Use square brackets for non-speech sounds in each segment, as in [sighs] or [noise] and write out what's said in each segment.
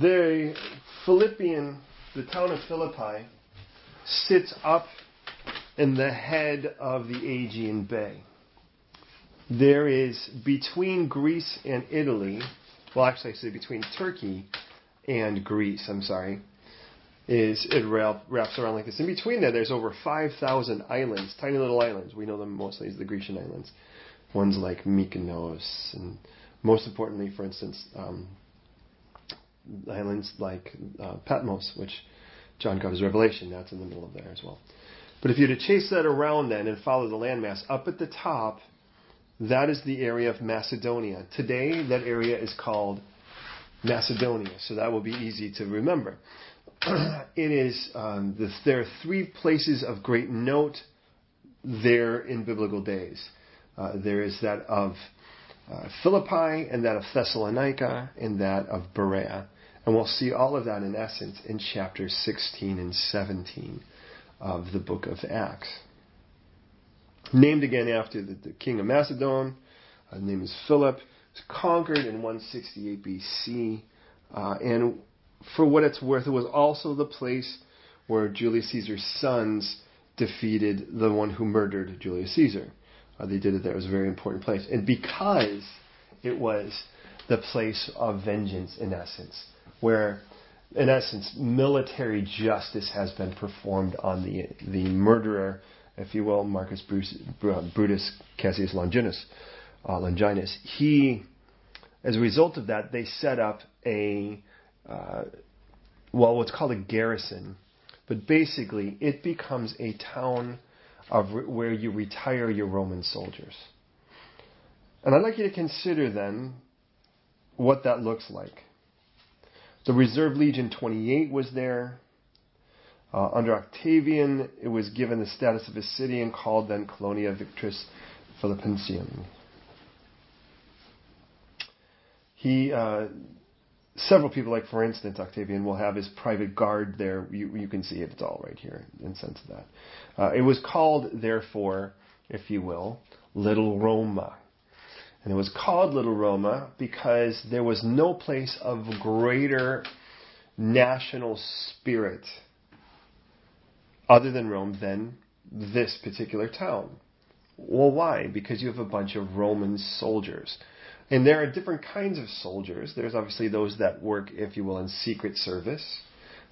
the Philippian, the town of Philippi, sits up in the head of the Aegean Bay. There is between Greece and Italy, well, actually, I say between Turkey and Greece, I'm sorry, is it wraps around like this. In between there, there's over 5,000 islands, tiny little islands. We know them mostly as the Grecian islands. Ones like Mykonos, and most importantly, for instance, um, islands like uh, Patmos, which John got his Revelation. That's in the middle of there as well. But if you were to chase that around then and follow the landmass, up at the top, that is the area of Macedonia. Today, that area is called Macedonia, so that will be easy to remember. [clears throat] it is um, the, there are three places of great note there in biblical days. Uh, there is that of uh, Philippi, and that of Thessalonica, and that of Berea. And we'll see all of that in essence in chapters 16 and 17 of the book of Acts. Named again after the, the king of Macedon, uh, his name is Philip. Was conquered in 168 BC, uh, and for what it's worth, it was also the place where Julius Caesar's sons defeated the one who murdered Julius Caesar. Uh, they did it there. It was a very important place. And because it was the place of vengeance, in essence, where, in essence, military justice has been performed on the, the murderer, if you will, Marcus Bruce, Brutus Cassius Longinus. Uh, Longinus. He, as a result of that, they set up a uh, well, what's called a garrison, but basically it becomes a town of re- where you retire your Roman soldiers. And I'd like you to consider then what that looks like. The Reserve Legion 28 was there. Uh, under Octavian, it was given the status of a city and called then Colonia Victrix Philippensium. He, uh, several people, like for instance, Octavian will have his private guard there. You, you can see it; it's all right here in sense of that. Uh, it was called, therefore, if you will, Little Roma. And it was called Little Roma because there was no place of greater national spirit other than Rome than this particular town. Well, why? Because you have a bunch of Roman soldiers. And there are different kinds of soldiers. There's obviously those that work, if you will, in secret service,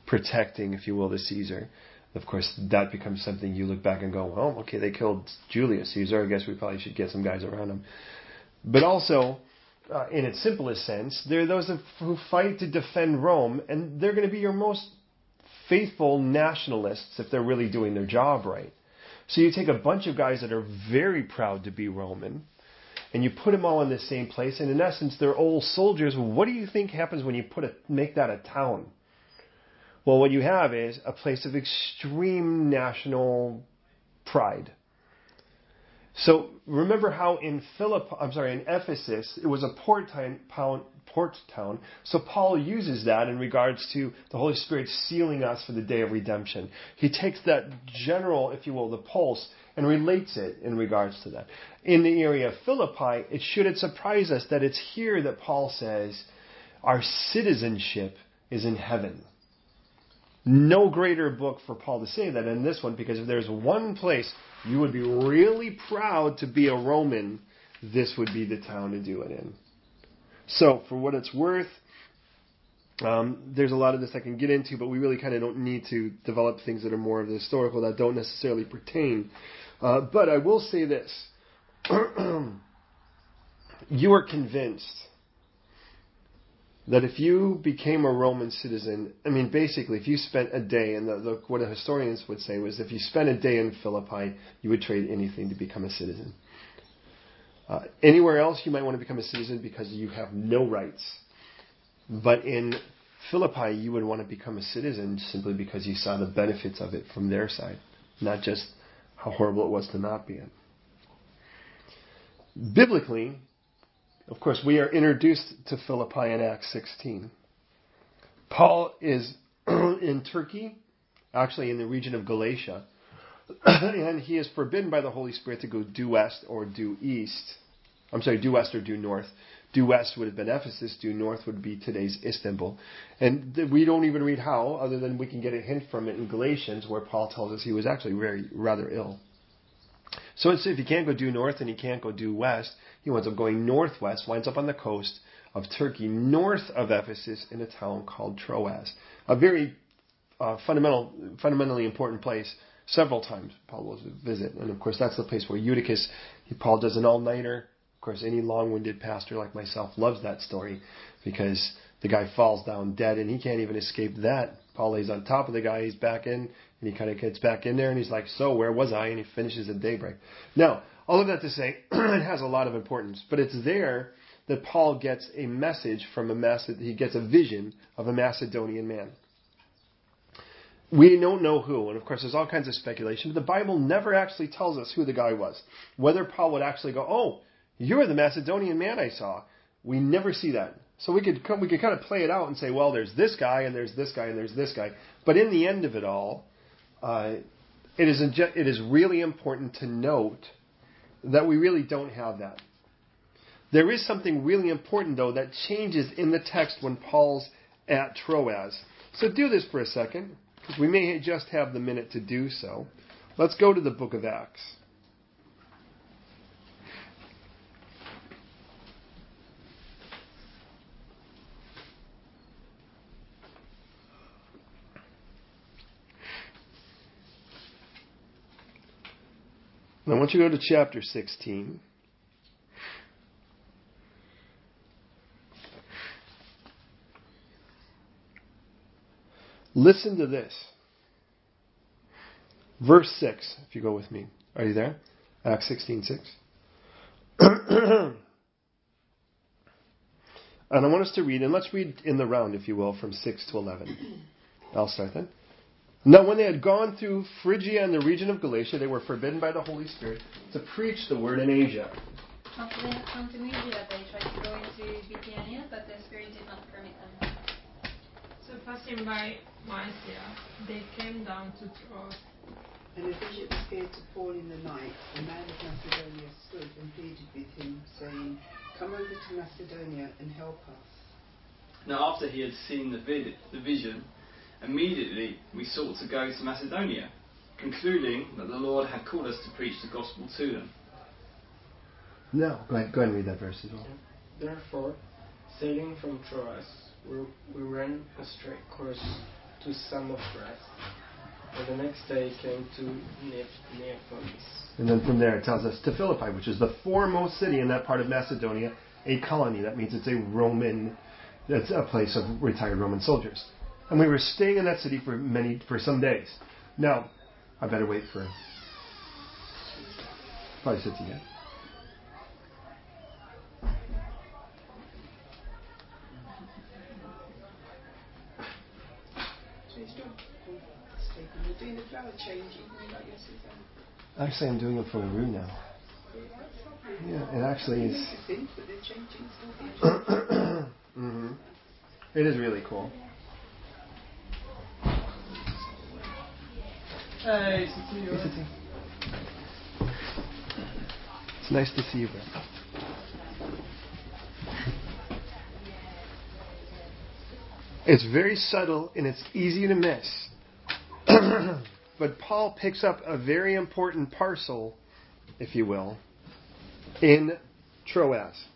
protecting, if you will, the Caesar. Of course, that becomes something you look back and go, well, okay, they killed Julius Caesar. I guess we probably should get some guys around him. But also, uh, in its simplest sense, there are those who fight to defend Rome, and they're going to be your most faithful nationalists if they're really doing their job right. So you take a bunch of guys that are very proud to be Roman, and you put them all in the same place, and in essence, they're old soldiers. What do you think happens when you put a, make that a town? Well, what you have is a place of extreme national pride. So remember how in Philip, I'm sorry, in Ephesus, it was a port town, port town. So Paul uses that in regards to the Holy Spirit sealing us for the day of redemption. He takes that general, if you will, the pulse, and relates it in regards to that. In the area of Philippi, it shouldn't surprise us that it's here that Paul says our citizenship is in heaven. No greater book for Paul to say that in this one, because if there's one place you would be really proud to be a Roman, this would be the town to do it in. So, for what it's worth, um, there's a lot of this I can get into, but we really kind of don't need to develop things that are more of the historical that don't necessarily pertain uh, but I will say this. [clears throat] you are convinced that if you became a Roman citizen, I mean, basically, if you spent a day, and the, the, what historians would say was if you spent a day in Philippi, you would trade anything to become a citizen. Uh, anywhere else, you might want to become a citizen because you have no rights. But in Philippi, you would want to become a citizen simply because you saw the benefits of it from their side, not just how horrible it was to not be it. Biblically, of course, we are introduced to Philippi in Acts 16. Paul is [clears throat] in Turkey, actually in the region of Galatia, [clears throat] and he is forbidden by the Holy Spirit to go due west or due east. I'm sorry, due west or due north Due west would have been Ephesus. Due north would be today's Istanbul. And we don't even read how, other than we can get a hint from it in Galatians, where Paul tells us he was actually very rather ill. So if he can't go due north and he can't go due west, he winds up going northwest, winds up on the coast of Turkey, north of Ephesus, in a town called Troas. A very uh, fundamental, fundamentally important place. Several times Paul was visit, and of course that's the place where Eutychus, Paul does an all-nighter. Of course, any long-winded pastor like myself loves that story because the guy falls down dead and he can't even escape that. Paul lays on top of the guy, he's back in, and he kind of gets back in there and he's like, So, where was I? And he finishes at daybreak. Now, all of that to say, [clears throat] it has a lot of importance, but it's there that Paul gets a message from a Maced- he gets a vision of a Macedonian man. We don't know who, and of course there's all kinds of speculation, but the Bible never actually tells us who the guy was. Whether Paul would actually go, Oh, you're the Macedonian man I saw. We never see that. So we could we could kind of play it out and say, well, there's this guy and there's this guy and there's this guy. But in the end of it all, uh, it is it is really important to note that we really don't have that. There is something really important though that changes in the text when Paul's at Troas. So do this for a second, because we may just have the minute to do so. Let's go to the book of Acts. I want you to go to chapter 16. Listen to this. Verse 6, if you go with me. Are you there? Acts 16 6. [clears throat] and I want us to read, and let's read in the round, if you will, from 6 to 11. I'll start then. Now, when they had gone through Phrygia and the region of Galatia, they were forbidden by the Holy Spirit to preach the word in Asia. After they had come to Mysia, they tried to go into Bithynia, but the Spirit did not permit them. So, passing by Mysia, they came down to Troas. And a vision appeared to Paul in the night. A man of Macedonia stood and pleaded with him, saying, Come over to Macedonia and help us. Now, after he had seen the, vid- the vision, Immediately we sought to go to Macedonia, concluding that the Lord had called us to preach the gospel to them. No, go ahead, go ahead and read that verse as well. Therefore, sailing from Troas, we, we ran a straight course to Samothrace, and the next day came to Neapolis. And then from there it tells us to Philippi, which is the foremost city in that part of Macedonia, a colony. That means it's a Roman, it's a place of retired Roman soldiers. And we were staying in that city for many, for some days. Now, I better wait for. Probably sits again. Actually, I'm doing it for the room now. Yeah, it actually is. [coughs] mm-hmm. It is really cool. Hey. Hey, It's nice to see you, Brett. It's very subtle and it's easy to miss. [clears throat] but Paul picks up a very important parcel, if you will, in Troas.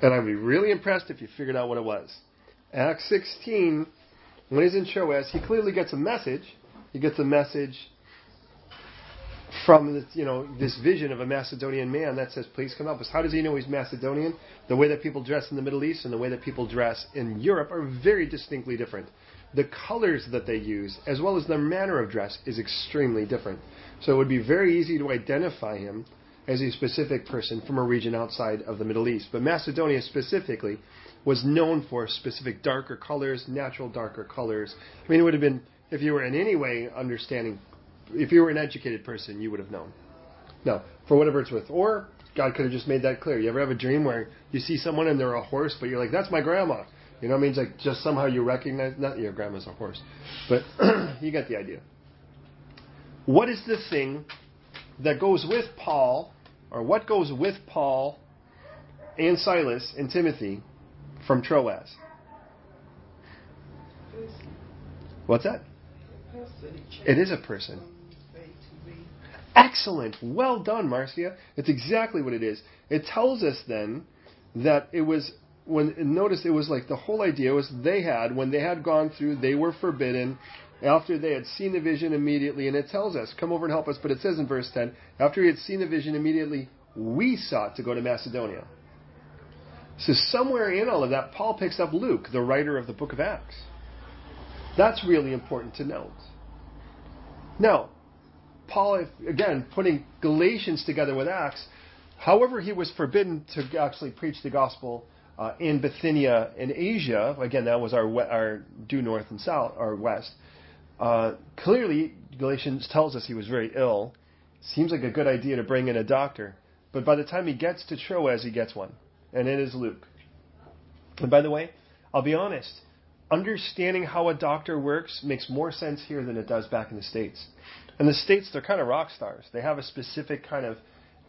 And I'd be really impressed if you figured out what it was. Acts 16 when he's in Troas, he clearly gets a message. He gets a message from this, you know this vision of a Macedonian man that says, "Please come help us." How does he know he's Macedonian? The way that people dress in the Middle East and the way that people dress in Europe are very distinctly different. The colors that they use, as well as their manner of dress, is extremely different. So it would be very easy to identify him as a specific person from a region outside of the Middle East. But Macedonia specifically was known for specific darker colors, natural darker colors. I mean, it would have been, if you were in any way understanding, if you were an educated person, you would have known. No, for whatever it's worth. Or God could have just made that clear. You ever have a dream where you see someone and they're a horse, but you're like, that's my grandma. You know, it means like just somehow you recognize, not your grandma's a horse, but [clears throat] you get the idea. What is the thing that goes with Paul, or what goes with Paul and Silas and Timothy from Troas? What's that? It is a person. Excellent. Well done, Marcia. It's exactly what it is. It tells us then that it was when notice it was like the whole idea was they had when they had gone through they were forbidden after they had seen the vision immediately and it tells us come over and help us but it says in verse 10 after he had seen the vision immediately we sought to go to Macedonia. So somewhere in all of that Paul picks up Luke, the writer of the book of Acts. That's really important to note. Now, Paul, again, putting Galatians together with Acts, however, he was forbidden to actually preach the gospel uh, in Bithynia and Asia. Again, that was our our due north and south, or west. Uh, clearly, Galatians tells us he was very ill. Seems like a good idea to bring in a doctor. But by the time he gets to Troas, he gets one, and it is Luke. And by the way, I'll be honest, understanding how a doctor works makes more sense here than it does back in the States. In the States, they're kind of rock stars. They have a specific kind of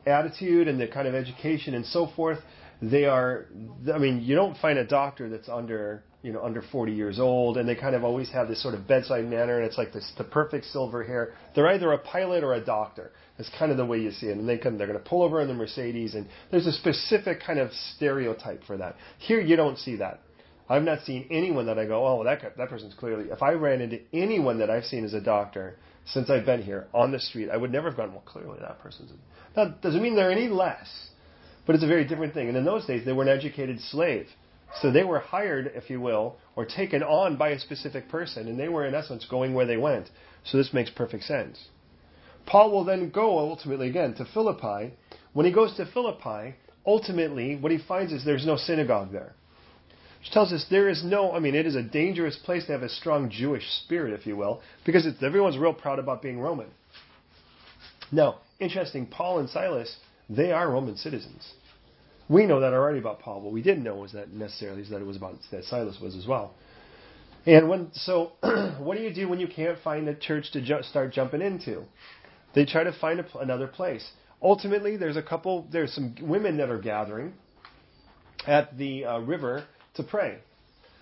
attitude and the kind of education and so forth. They are, I mean, you don't find a doctor that's under, you know, under 40 years old, and they kind of always have this sort of bedside manner, and it's like this, the perfect silver hair. They're either a pilot or a doctor. That's kind of the way you see it. And they can, they're going to pull over in the Mercedes, and there's a specific kind of stereotype for that. Here, you don't see that. I've not seen anyone that I go, oh, that that person's clearly. If I ran into anyone that I've seen as a doctor since I've been here on the street, I would never have gone, well, clearly that person's. A, that doesn't mean they're any less, but it's a very different thing. And in those days, they were an educated slave, so they were hired, if you will, or taken on by a specific person, and they were in essence going where they went. So this makes perfect sense. Paul will then go ultimately again to Philippi. When he goes to Philippi, ultimately what he finds is there's no synagogue there which tells us there is no, I mean, it is a dangerous place to have a strong Jewish spirit, if you will, because everyone's real proud about being Roman. Now, interesting, Paul and Silas, they are Roman citizens. We know that already about Paul. What we didn't know was that necessarily is that it was about that Silas was as well. And when so, [clears throat] what do you do when you can't find a church to ju- start jumping into? They try to find a, another place. Ultimately, there's a couple. There's some women that are gathering at the uh, river to pray.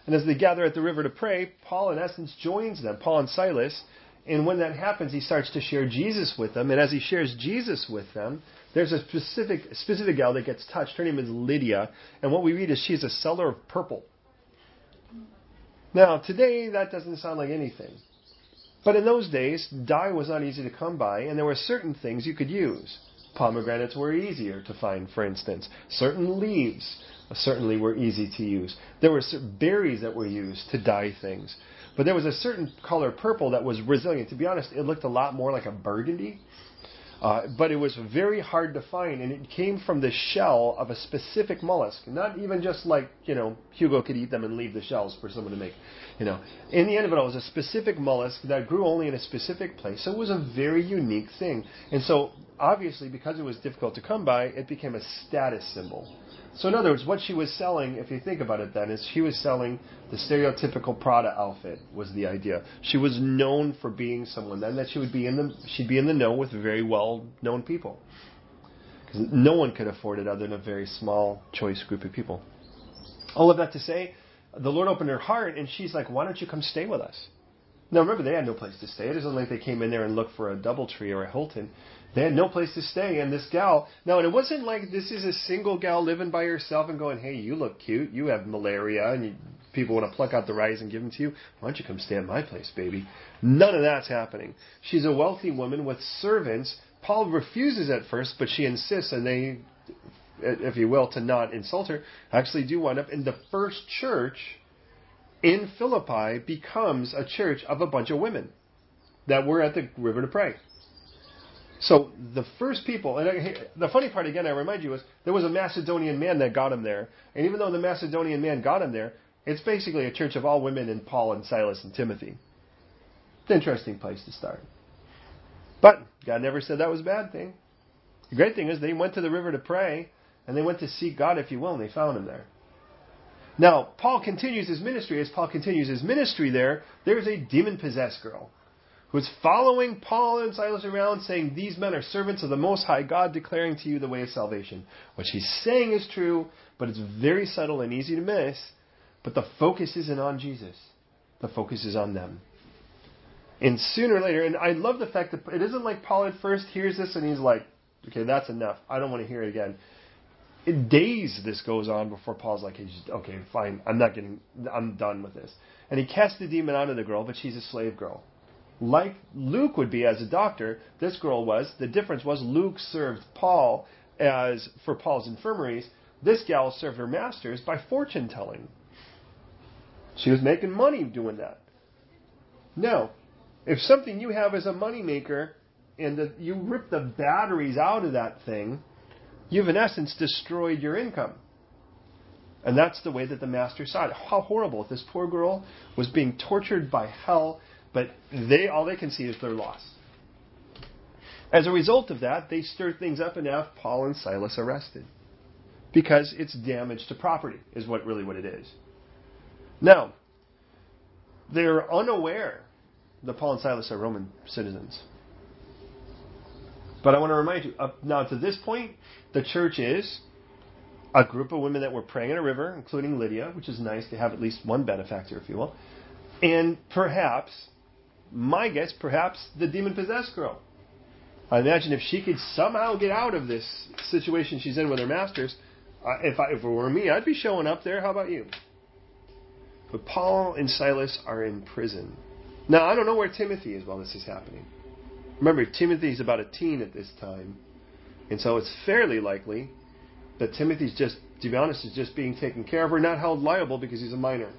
And as they gather at the river to pray, Paul, in essence, joins them, Paul and Silas. And when that happens, he starts to share Jesus with them. And as he shares Jesus with them, there's a specific, specific gal that gets touched. Her name is Lydia. And what we read is she's a seller of purple. Now, today, that doesn't sound like anything. But in those days, dye was not easy to come by, and there were certain things you could use. Pomegranates were easier to find, for instance. Certain leaves certainly were easy to use. There were berries that were used to dye things. But there was a certain color purple that was resilient. To be honest, it looked a lot more like a burgundy. Uh, but it was very hard to find, and it came from the shell of a specific mollusk. Not even just like, you know, Hugo could eat them and leave the shells for someone to make, you know. In the end of it all, it was a specific mollusk that grew only in a specific place. So it was a very unique thing. And so, obviously, because it was difficult to come by, it became a status symbol. So in other words, what she was selling, if you think about it then, is she was selling the stereotypical Prada outfit was the idea. She was known for being someone then that she would be in the she'd be in the know with very well known people. Because no one could afford it other than a very small choice group of people. All of that to say, the Lord opened her heart and she's like, Why don't you come stay with us? Now remember they had no place to stay. It isn't like they came in there and looked for a Doubletree or a Hilton. They had no place to stay, and this gal. Now, and it wasn't like this is a single gal living by herself and going, "Hey, you look cute. You have malaria, and you, people want to pluck out the rice and give them to you. Why don't you come stay at my place, baby?" None of that's happening. She's a wealthy woman with servants. Paul refuses at first, but she insists, and they, if you will, to not insult her, actually do wind up in the first church in Philippi becomes a church of a bunch of women that were at the river to pray. So the first people, and the funny part again, I remind you is there was a Macedonian man that got him there, and even though the Macedonian man got him there, it's basically a church of all women in Paul and Silas and Timothy. It's an interesting place to start. But God never said that was a bad thing. The great thing is they went to the river to pray, and they went to seek God, if you will, and they found him there. Now, Paul continues his ministry. As Paul continues his ministry there, there's a demon possessed girl who is following Paul and Silas around saying, These men are servants of the Most High God, declaring to you the way of salvation. What she's saying is true, but it's very subtle and easy to miss. But the focus isn't on Jesus, the focus is on them. And sooner or later, and I love the fact that it isn't like Paul at first hears this and he's like, okay, that's enough. I don't want to hear it again. In days this goes on before Paul's like, okay, fine, I'm not getting, I'm done with this. And he casts the demon out of the girl, but she's a slave girl like Luke would be as a doctor, this girl was. The difference was Luke served Paul as for Paul's infirmaries. This gal served her masters by fortune telling. She was making money doing that. Now, if something you have is a money maker and the, you rip the batteries out of that thing, you've in essence destroyed your income. And that's the way that the master saw it. How horrible. This poor girl was being tortured by hell but they all they can see is their loss. As a result of that, they stir things up and have Paul and Silas arrested. Because it's damage to property, is what really what it is. Now, they're unaware that Paul and Silas are Roman citizens. But I want to remind you, up now to this point, the church is a group of women that were praying in a river, including Lydia, which is nice to have at least one benefactor, if you will. And perhaps my guess, perhaps the demon possessed girl. I imagine if she could somehow get out of this situation she's in with her masters, uh, if, I, if it were me, I'd be showing up there. How about you? But Paul and Silas are in prison. Now, I don't know where Timothy is while this is happening. Remember, Timothy's about a teen at this time. And so it's fairly likely that Timothy's just, to be honest, is just being taken care of or not held liable because he's a minor.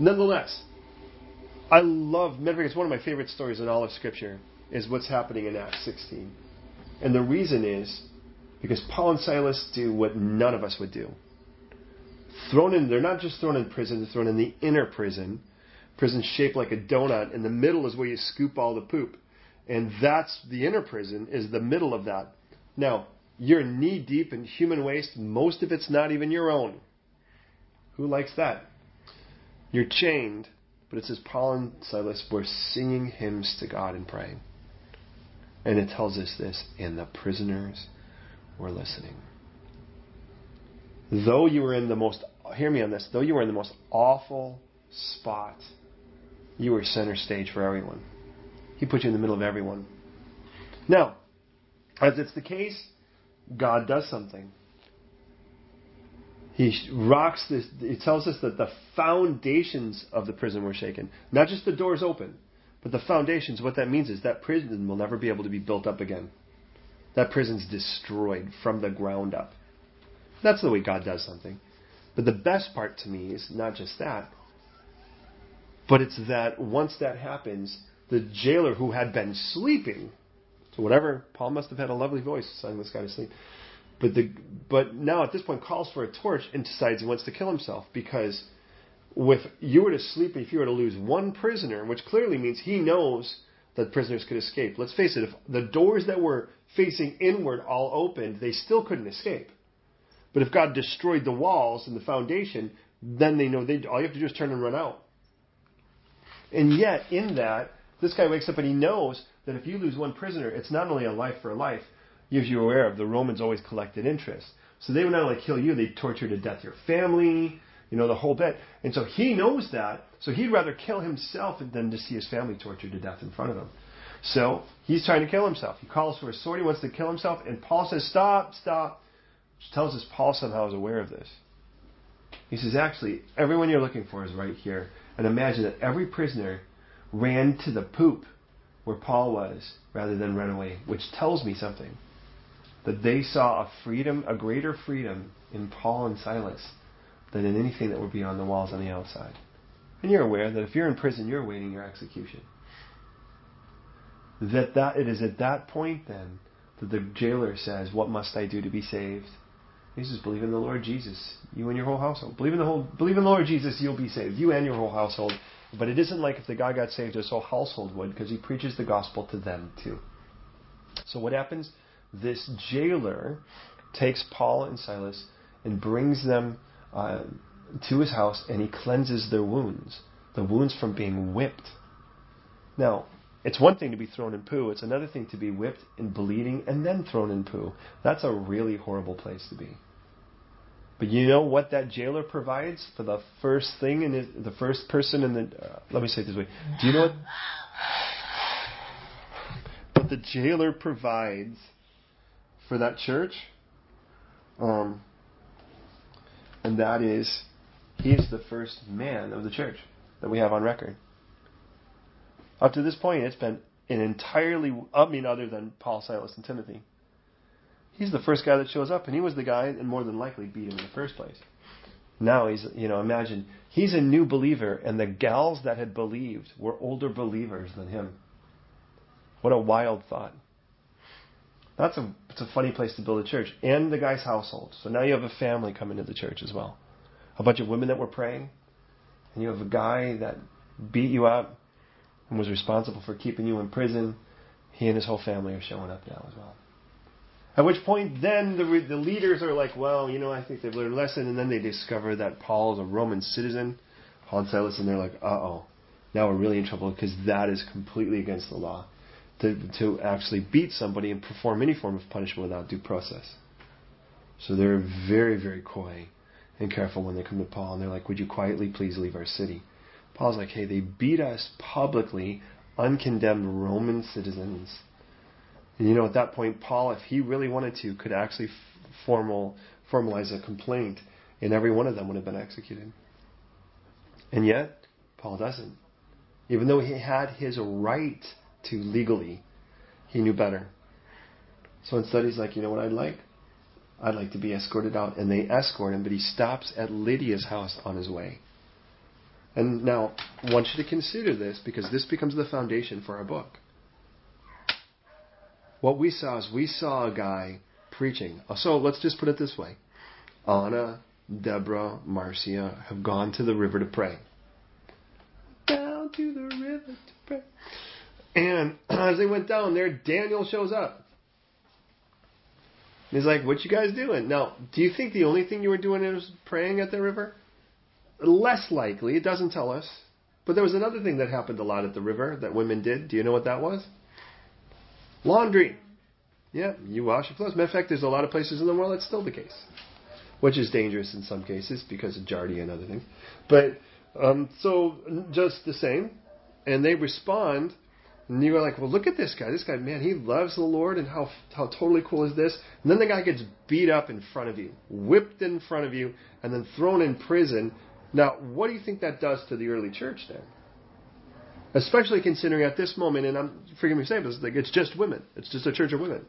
Nonetheless, I love, matter it's one of my favorite stories in all of Scripture, is what's happening in Acts 16. And the reason is because Paul and Silas do what none of us would do. Thrown in, they're not just thrown in prison, they're thrown in the inner prison. Prison shaped like a donut. In the middle is where you scoop all the poop. And that's the inner prison, is the middle of that. Now, you're knee deep in human waste. Most of it's not even your own. Who likes that? You're chained but it says Paul and Silas were singing hymns to God and praying. And it tells us this, and the prisoners were listening. Though you were in the most, hear me on this, though you were in the most awful spot, you were center stage for everyone. He put you in the middle of everyone. Now, as it's the case, God does something he rocks this. It tells us that the foundations of the prison were shaken, not just the doors open, but the foundations. What that means is that prison will never be able to be built up again. That prison's destroyed from the ground up. That's the way God does something. But the best part to me is not just that, but it's that once that happens, the jailer who had been sleeping, so whatever, Paul must have had a lovely voice telling this guy to sleep. But the but now at this point calls for a torch and decides he wants to kill himself because if you were to sleep, if you were to lose one prisoner, which clearly means he knows that prisoners could escape. Let's face it, if the doors that were facing inward all opened, they still couldn't escape. But if God destroyed the walls and the foundation, then they know they all you have to do is turn and run out. And yet, in that, this guy wakes up and he knows that if you lose one prisoner, it's not only a life for a life, gives you aware of, the Romans always collected interest. So they would not only kill you, they'd torture to death your family, you know, the whole bit. And so he knows that, so he'd rather kill himself than to see his family tortured to death in front of him. So he's trying to kill himself. He calls for a sword, he wants to kill himself, and Paul says, Stop, stop. Which tells us Paul somehow is aware of this. He says, Actually, everyone you're looking for is right here. And imagine that every prisoner ran to the poop where Paul was rather than run away, which tells me something that they saw a freedom, a greater freedom in Paul and Silas than in anything that would be on the walls on the outside. And you're aware that if you're in prison, you're awaiting your execution. That, that it is at that point then that the jailer says, What must I do to be saved? He says, Believe in the Lord Jesus, you and your whole household. Believe in the whole believe in the Lord Jesus, you'll be saved. You and your whole household. But it isn't like if the guy got saved, his whole household would, because he preaches the gospel to them too. So what happens? This jailer takes Paul and Silas and brings them uh, to his house and he cleanses their wounds, the wounds from being whipped. Now, It's one thing to be thrown in poo, it's another thing to be whipped and bleeding and then thrown in poo. That's a really horrible place to be. But you know what that jailer provides for the first thing in his, the first person in the. Uh, let me say it this way. Do you know what? [sighs] But the jailer provides for that church, um, and that is, he is the first man of the church that we have on record. Up to this point, it's been an entirely, I mean, other than Paul, Silas, and Timothy. He's the first guy that shows up, and he was the guy and more than likely beat him in the first place. Now he's, you know, imagine he's a new believer, and the gals that had believed were older believers than him. What a wild thought. That's a, it's a funny place to build a church. And the guy's household. So now you have a family coming to the church as well. A bunch of women that were praying, and you have a guy that beat you up and was responsible for keeping you in prison. He and his whole family are showing up now as well. At which point, then the, the leaders are like, well, you know, I think they've learned a lesson. And then they discover that Paul is a Roman citizen, Paul and Silas, and they're like, uh oh, now we're really in trouble because that is completely against the law to, to actually beat somebody and perform any form of punishment without due process. So they're very, very coy and careful when they come to Paul. And they're like, would you quietly please leave our city? Paul's like, hey, they beat us publicly, uncondemned Roman citizens and you know, at that point, Paul, if he really wanted to, could actually formal, formalize a complaint, and every one of them would have been executed. And yet, Paul doesn't. Even though he had his right to legally, he knew better. So instead, he's like, you know what I'd like? I'd like to be escorted out. And they escort him, but he stops at Lydia's house on his way. And now, I want you to consider this because this becomes the foundation for our book what we saw is we saw a guy preaching. So let's just put it this way Anna, Deborah, Marcia have gone to the river to pray. Down to the river to pray. And [clears throat] as they went down there, Daniel shows up. And He's like, What you guys doing? Now, do you think the only thing you were doing was praying at the river? Less likely. It doesn't tell us. But there was another thing that happened a lot at the river that women did. Do you know what that was? Laundry. Yeah, you wash your clothes. Matter of fact, there's a lot of places in the world that's still the case, which is dangerous in some cases because of Giardia and other things. But um, so just the same, and they respond, and you're like, well, look at this guy. This guy, man, he loves the Lord, and how how totally cool is this? And then the guy gets beat up in front of you, whipped in front of you, and then thrown in prison. Now, what do you think that does to the early church then? Especially considering at this moment, and I'm forgive me saying this, like it's just women. It's just a church of women.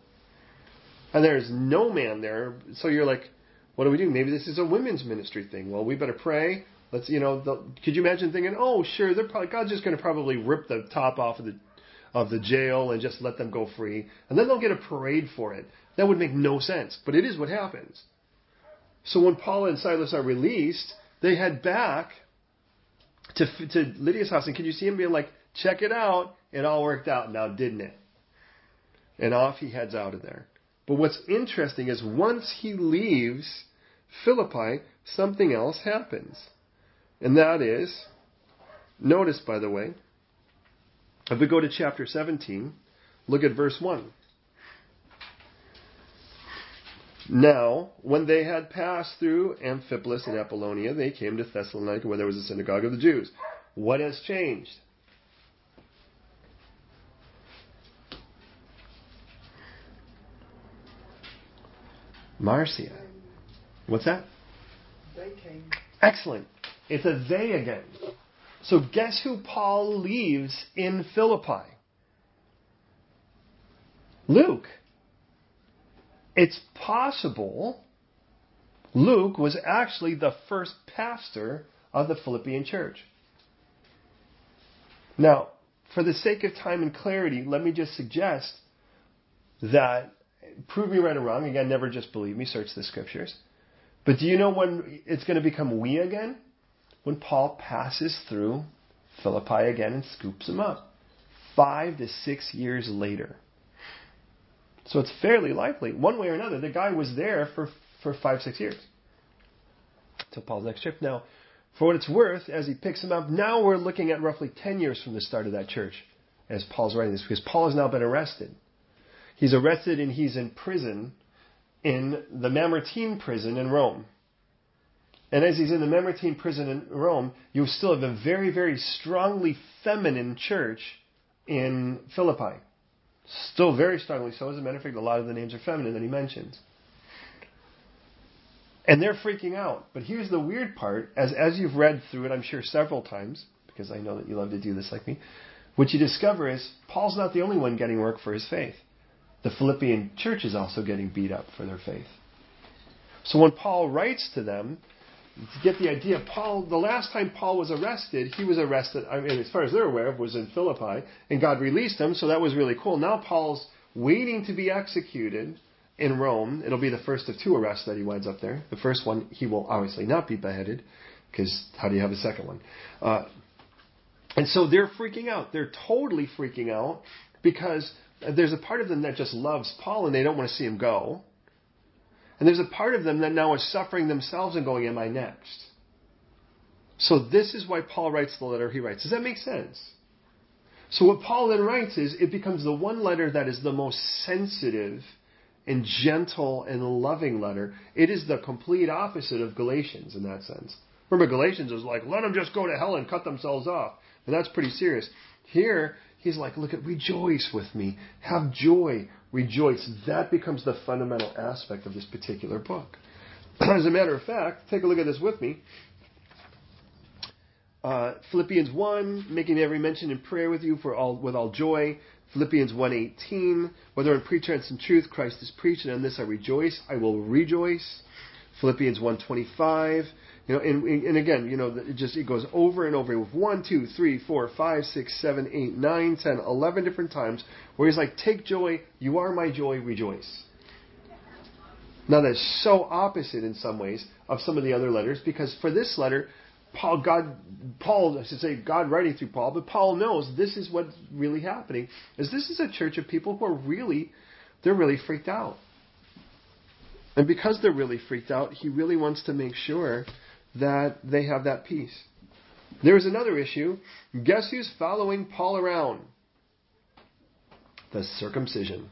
And there's no man there. So you're like, what do we do? Maybe this is a women's ministry thing. Well, we better pray. Let's, you know, the, could you imagine thinking, oh, sure, they're probably God's just going to probably rip the top off of the of the jail and just let them go free, and then they'll get a parade for it. That would make no sense, but it is what happens. So when Paul and Silas are released, they head back to to Lydia's house, and can you see him being like, check it out, it all worked out now, didn't it? And off he heads out of there. But what's interesting is once he leaves Philippi, something else happens. And that is, notice by the way, if we go to chapter 17, look at verse 1. Now, when they had passed through Amphipolis and Apollonia, they came to Thessalonica, where there was a synagogue of the Jews. What has changed? Marcia. What's that? They came. Excellent. It's a they again. So guess who Paul leaves in Philippi? Luke. It's possible Luke was actually the first pastor of the Philippian church. Now, for the sake of time and clarity, let me just suggest that prove me right or wrong. Again, never just believe me. Search the scriptures. But do you know when it's going to become we again? When Paul passes through Philippi again and scoops him up. Five to six years later. So it's fairly likely, one way or another, the guy was there for, for five, six years. Till Paul's next trip. Now, for what it's worth, as he picks him up, now we're looking at roughly 10 years from the start of that church. as Paul's writing this because Paul has now been arrested. He's arrested and he's in prison in the Mamertine prison in Rome. And as he's in the Mamertine prison in Rome, you still have a very, very strongly feminine church in Philippi. Still very strongly so. As a matter of fact, a lot of the names are feminine that he mentions. And they're freaking out. But here's the weird part, as, as you've read through it, I'm sure several times, because I know that you love to do this like me, what you discover is Paul's not the only one getting work for his faith. The Philippian church is also getting beat up for their faith. So when Paul writes to them, to get the idea, Paul, the last time Paul was arrested, he was arrested, I mean, as far as they're aware of, was in Philippi, and God released him, so that was really cool. Now Paul's waiting to be executed in Rome. It'll be the first of two arrests that he winds up there. The first one, he will obviously not be beheaded, because how do you have a second one? Uh, and so they're freaking out. They're totally freaking out because there's a part of them that just loves Paul and they don't want to see him go. And there's a part of them that now is suffering themselves and going, Am I next? So this is why Paul writes the letter he writes. Does that make sense? So what Paul then writes is it becomes the one letter that is the most sensitive and gentle and loving letter. It is the complete opposite of Galatians in that sense. Remember, Galatians is like, let them just go to hell and cut themselves off. And that's pretty serious. Here, he's like, look at, rejoice with me. Have joy. Rejoice. That becomes the fundamental aspect of this particular book. [clears throat] As a matter of fact, take a look at this with me. Uh, Philippians 1, making every mention in prayer with you for all, with all joy. Philippians 1.18, whether in pretense and truth Christ is preached, and in this I rejoice, I will rejoice. Philippians 1.25, you know, and, and again, you know, it just it goes over and over with one, two, three, four, five, six, seven, eight, nine, ten, eleven different times where he's like, "Take joy, you are my joy, rejoice." Now that's so opposite in some ways of some of the other letters because for this letter, Paul, God, Paul, I should say, God writing through Paul, but Paul knows this is what's really happening. Is this is a church of people who are really, they're really freaked out, and because they're really freaked out, he really wants to make sure that they have that peace. There's another issue. Guess who's following Paul around? The circumcision.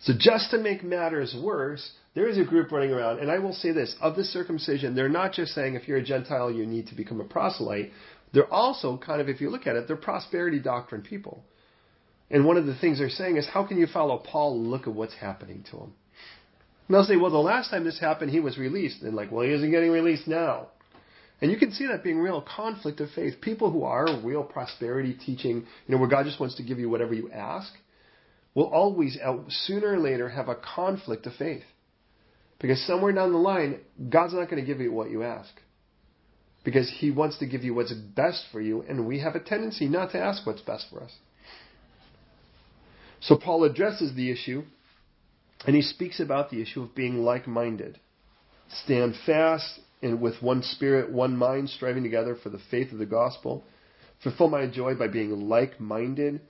So just to make matters worse, there is a group running around, and I will say this, of the circumcision, they're not just saying if you're a Gentile you need to become a proselyte. They're also kind of, if you look at it, they're prosperity doctrine people. And one of the things they're saying is, how can you follow Paul and look at what's happening to him? And they'll say, well, the last time this happened, he was released. And like, well, he isn't getting released now. And you can see that being real conflict of faith. People who are real prosperity teaching, you know, where God just wants to give you whatever you ask, will always, uh, sooner or later, have a conflict of faith. Because somewhere down the line, God's not going to give you what you ask. Because He wants to give you what's best for you, and we have a tendency not to ask what's best for us. So Paul addresses the issue and he speaks about the issue of being like minded. Stand fast and with one spirit, one mind, striving together for the faith of the gospel. Fulfill my joy by being like minded.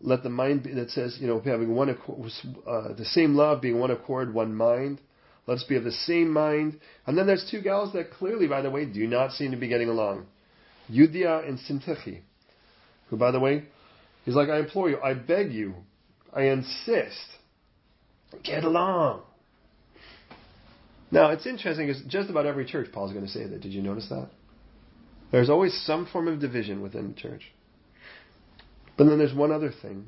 Let the mind be, that says, you know, having one accord, uh, the same love, being one accord, one mind. Let us be of the same mind. And then there's two gals that clearly, by the way, do not seem to be getting along. Euodia and Syntyche, who, by the way, he's like, I implore you, I beg you, I insist Get along. Now, it's interesting because just about every church, Paul's going to say that. Did you notice that? There's always some form of division within the church. But then there's one other thing.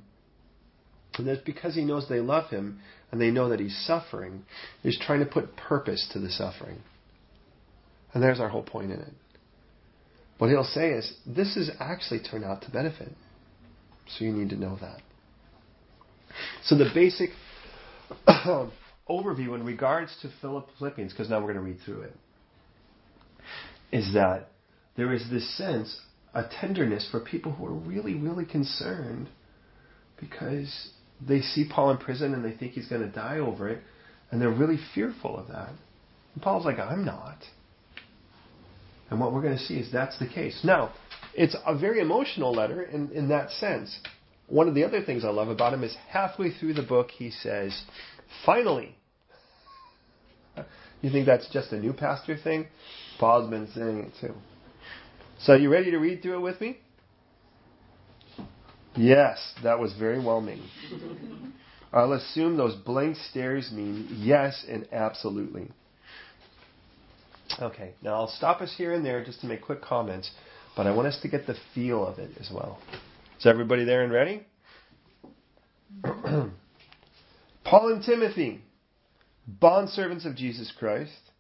And that's because he knows they love him and they know that he's suffering, he's trying to put purpose to the suffering. And there's our whole point in it. What he'll say is, this has actually turned out to benefit. So you need to know that. So the basic [coughs] overview in regards to Philippians, because now we're going to read through it, is that there is this sense, a tenderness for people who are really, really concerned because they see Paul in prison and they think he's going to die over it, and they're really fearful of that. And Paul's like, I'm not. And what we're going to see is that's the case. Now, it's a very emotional letter in, in that sense one of the other things I love about him is halfway through the book he says, finally. [laughs] You think that's just a new pastor thing? Paul's been saying it too. So you ready to read through it with me? Yes, that was very well made. [laughs] I'll assume those blank stares mean yes and absolutely. Okay, now I'll stop us here and there just to make quick comments, but I want us to get the feel of it as well. Is everybody there and ready? [clears throat] Paul and Timothy, bondservants of Jesus Christ,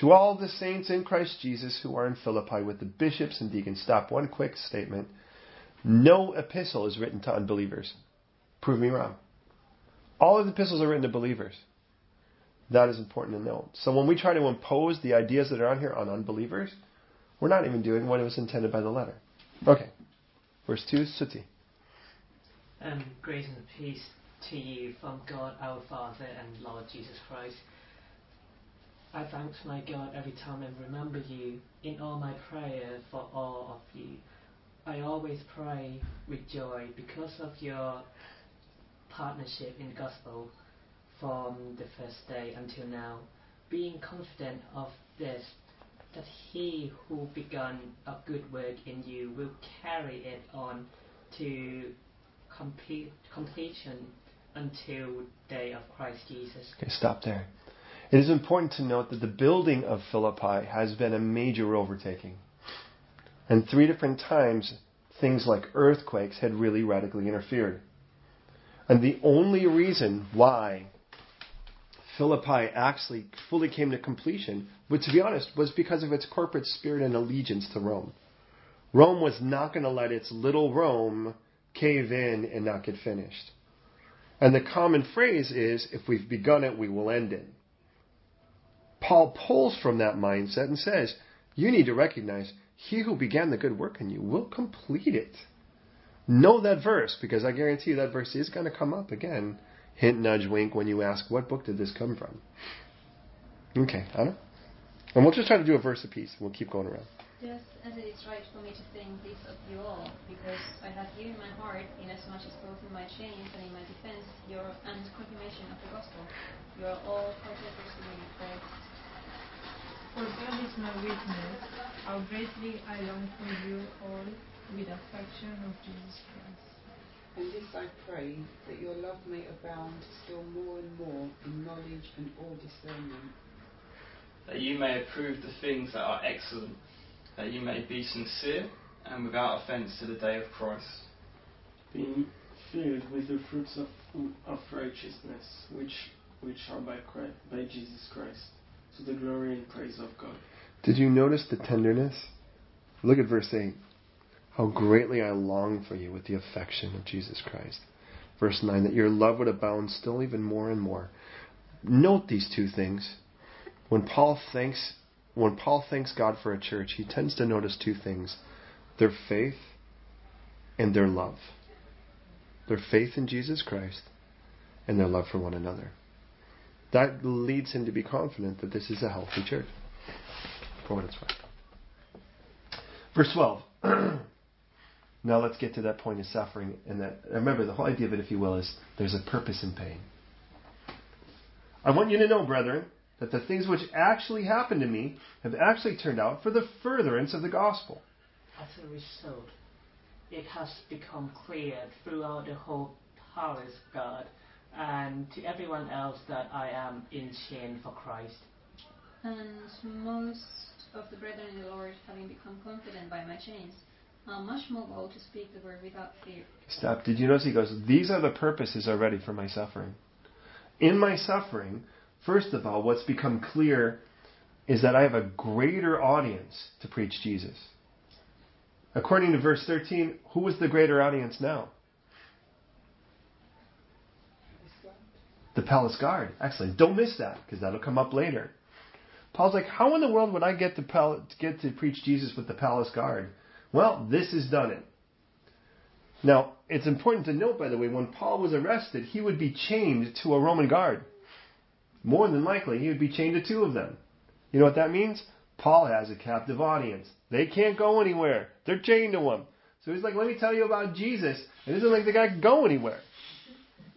to all the saints in Christ Jesus who are in Philippi with the bishops and deacons. Stop. One quick statement. No epistle is written to unbelievers. Prove me wrong. All of the epistles are written to believers. That is important to note. So when we try to impose the ideas that are on here on unbelievers, we're not even doing what it was intended by the letter. Okay. Verse 2, Suti. Um, grace and peace to you from God our Father and Lord Jesus Christ. I thank my God every time I remember you in all my prayer for all of you. I always pray with joy because of your partnership in the gospel from the first day until now, being confident of this, that he who begun a good work in you will carry it on to complete, completion until day of Christ Jesus. Okay, stop there. It is important to note that the building of Philippi has been a major overtaking. And three different times, things like earthquakes had really radically interfered. And the only reason why Philippi actually fully came to completion, but to be honest, was because of its corporate spirit and allegiance to Rome. Rome was not going to let its little Rome cave in and not get finished. And the common phrase is, if we've begun it, we will end it. Paul pulls from that mindset and says, you need to recognize he who began the good work in you will complete it. Know that verse because I guarantee you that verse is going to come up again. Hint, nudge, wink when you ask, what book did this come from? Okay, Anna? And we'll just try to do a verse apiece. We'll keep going around. Yes, as it is right for me to think this of you all, because I have you in my heart, inasmuch as both in my chains and in my defense, your and confirmation of the gospel, you are all partakers with me in Christ. For God is my witness, how greatly I long for you all with affection of Jesus Christ. And this I pray, that your love may abound still more and more in knowledge and all discernment. That you may approve the things that are excellent, that you may be sincere and without offence to the day of Christ. being filled with the fruits of, of righteousness, which, which are by, Christ, by Jesus Christ, to the glory and praise of God. Did you notice the tenderness? Look at verse 8. How greatly I long for you with the affection of Jesus Christ. Verse 9, that your love would abound still even more and more. Note these two things. When Paul thanks when Paul thanks God for a church, he tends to notice two things their faith and their love. Their faith in Jesus Christ and their love for one another. That leads him to be confident that this is a healthy church. For what it's worth. Verse 12. [clears throat] now let's get to that point of suffering. And that remember the whole idea of it, if you will, is there's a purpose in pain. I want you to know, brethren, that the things which actually happened to me have actually turned out for the furtherance of the gospel. As a result, it has become clear throughout the whole palace of God and to everyone else that I am in shame for Christ. And most of the brethren in the Lord, having become confident by my chains, are much more bold to speak the word without fear. Stop. Did you notice he goes, These are the purposes already for my suffering. In my suffering, first of all, what's become clear is that I have a greater audience to preach Jesus. According to verse 13, who is the greater audience now? The palace guard. Excellent. Don't miss that because that'll come up later. Paul's like, how in the world would I get to pal- get to preach Jesus with the palace guard? Well, this has done it. Now, it's important to note, by the way, when Paul was arrested, he would be chained to a Roman guard. More than likely, he would be chained to two of them. You know what that means? Paul has a captive audience. They can't go anywhere. They're chained to him. So he's like, let me tell you about Jesus. It isn't like the guy can go anywhere.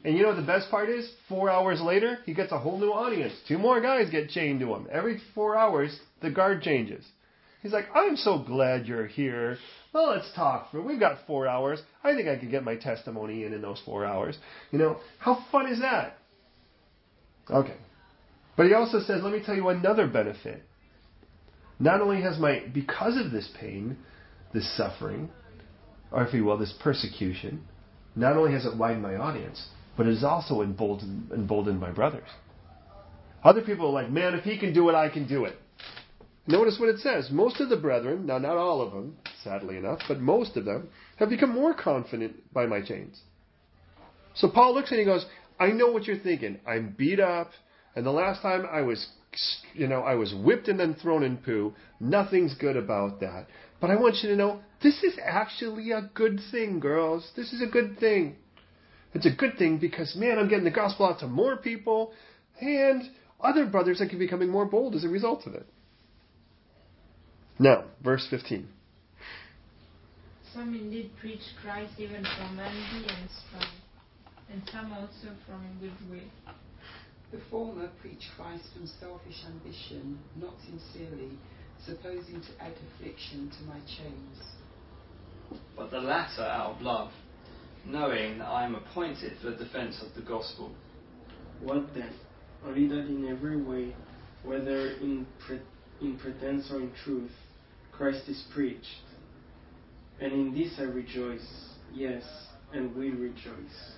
And you know what the best part is? Four hours later, he gets a whole new audience. Two more guys get chained to him. Every four hours, the guard changes. He's like, I'm so glad you're here. Well, let's talk for. We've got four hours. I think I could get my testimony in in those four hours. You know, how fun is that? Okay. But he also says, let me tell you another benefit. Not only has my, because of this pain, this suffering, or if you will, this persecution, not only has it widened my audience, but it has also emboldened, emboldened my brothers. Other people are like, man, if he can do it, I can do it. Notice what it says. Most of the brethren, now not all of them, sadly enough, but most of them, have become more confident by my chains. So Paul looks and he goes, I know what you're thinking. I'm beat up, and the last time I was, you know, I was whipped and then thrown in poo. Nothing's good about that. But I want you to know, this is actually a good thing, girls. This is a good thing. It's a good thing because, man, I'm getting the gospel out to more people, and other brothers are becoming more bold as a result of it. Now, verse 15. Some indeed preach Christ even from envy and strife, and some also from goodwill. The former preach Christ from selfish ambition, not sincerely, supposing to add affliction to my chains. But the latter out of love, knowing that I am appointed for the defense of the gospel. What then? Only that in every way, whether in, pre- in pretense or in truth, Christ is preached. And in this I rejoice, yes, and we rejoice.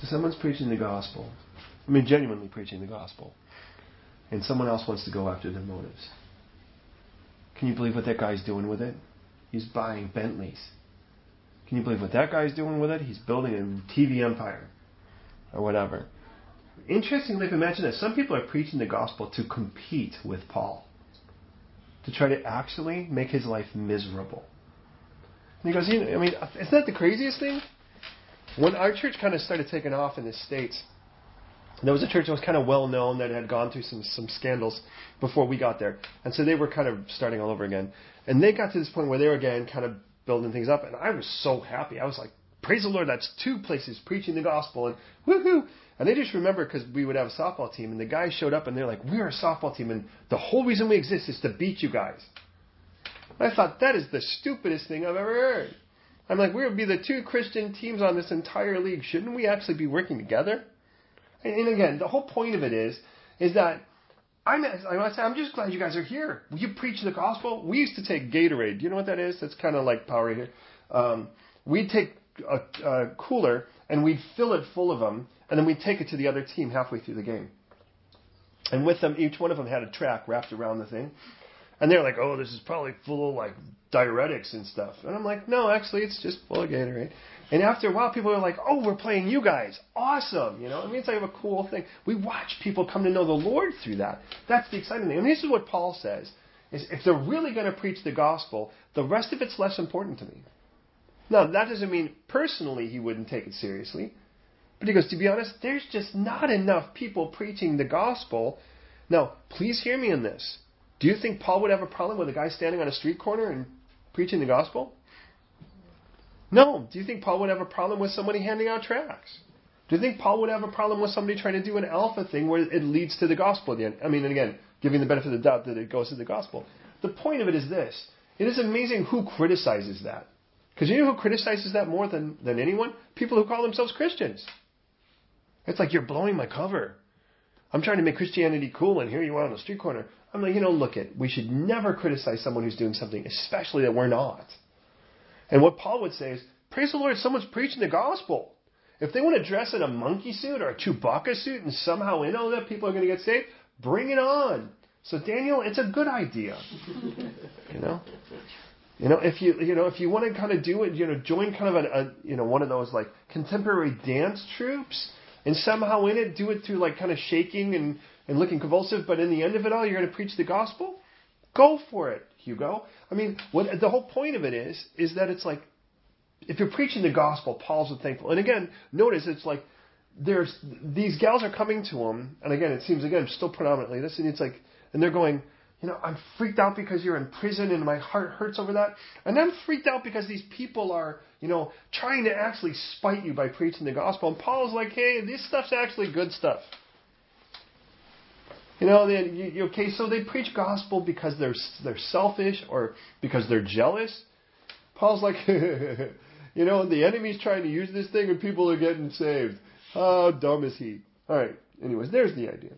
So someone's preaching the gospel. I mean, genuinely preaching the gospel. And someone else wants to go after their motives. Can you believe what that guy's doing with it? He's buying Bentleys. Can you believe what that guy's doing with it? He's building a TV empire. Or whatever. Interestingly, if you imagine this, some people are preaching the gospel to compete with Paul. To try to actually make his life miserable. And he goes, you know, I mean, isn't that the craziest thing? When our church kind of started taking off in the States, there was a church that was kind of well known that had gone through some, some scandals before we got there. And so they were kind of starting all over again. And they got to this point where they were again kind of building things up. And I was so happy. I was like, praise the Lord, that's two places preaching the gospel and woohoo. And they just remember because we would have a softball team and the guys showed up and they're like, we're a softball team and the whole reason we exist is to beat you guys. I thought that is the stupidest thing I've ever heard. I'm like, we would be the two Christian teams on this entire league. Shouldn't we actually be working together? And, and again, the whole point of it is, is that I'm, I'm just glad you guys are here. You preach the gospel. We used to take Gatorade. Do you know what that is? That's kind of like Powerade. Um, we'd take a, a cooler and we'd fill it full of them, and then we'd take it to the other team halfway through the game. And with them, each one of them had a track wrapped around the thing. And they're like, oh, this is probably full of like diuretics and stuff. And I'm like, no, actually, it's just full of Gatorade. And after a while, people are like, oh, we're playing you guys. Awesome. You know, I mean, it's like a cool thing. We watch people come to know the Lord through that. That's the exciting thing. And this is what Paul says, is if they're really going to preach the gospel, the rest of it's less important to me. Now, that doesn't mean personally he wouldn't take it seriously. But he goes, to be honest, there's just not enough people preaching the gospel. Now, please hear me in this. Do you think Paul would have a problem with a guy standing on a street corner and preaching the gospel? No. Do you think Paul would have a problem with somebody handing out tracts? Do you think Paul would have a problem with somebody trying to do an alpha thing where it leads to the gospel again? I mean, and again, giving the benefit of the doubt that it goes to the gospel. The point of it is this. It is amazing who criticizes that. Because you know who criticizes that more than, than anyone? People who call themselves Christians. It's like, you're blowing my cover. I'm trying to make Christianity cool, and here you are on the street corner. I'm like, you know, look it. We should never criticize someone who's doing something, especially that we're not. And what Paul would say is, praise the Lord, someone's preaching the gospel. If they want to dress in a monkey suit or a Chewbacca suit and somehow in all that people are going to get saved, bring it on. So Daniel, it's a good idea. [laughs] you know, you know if you you know if you want to kind of do it, you know, join kind of a, a you know one of those like contemporary dance troupes, and somehow in it do it through like kind of shaking and and looking convulsive, but in the end of it all, you're going to preach the gospel. Go for it, Hugo. I mean, what the whole point of it is is that it's like if you're preaching the gospel, Paul's thankful. And again, notice it's like there's these gals are coming to him, and again, it seems again still predominantly this, and it's like, and they're going, you know, I'm freaked out because you're in prison, and my heart hurts over that, and I'm freaked out because these people are, you know, trying to actually spite you by preaching the gospel. And Paul's like, hey, this stuff's actually good stuff. You know, they, you, okay, so they preach gospel because they're they're selfish or because they're jealous. Paul's like, [laughs] you know, the enemy's trying to use this thing and people are getting saved. How dumb is he? All right. Anyways, there's the idea.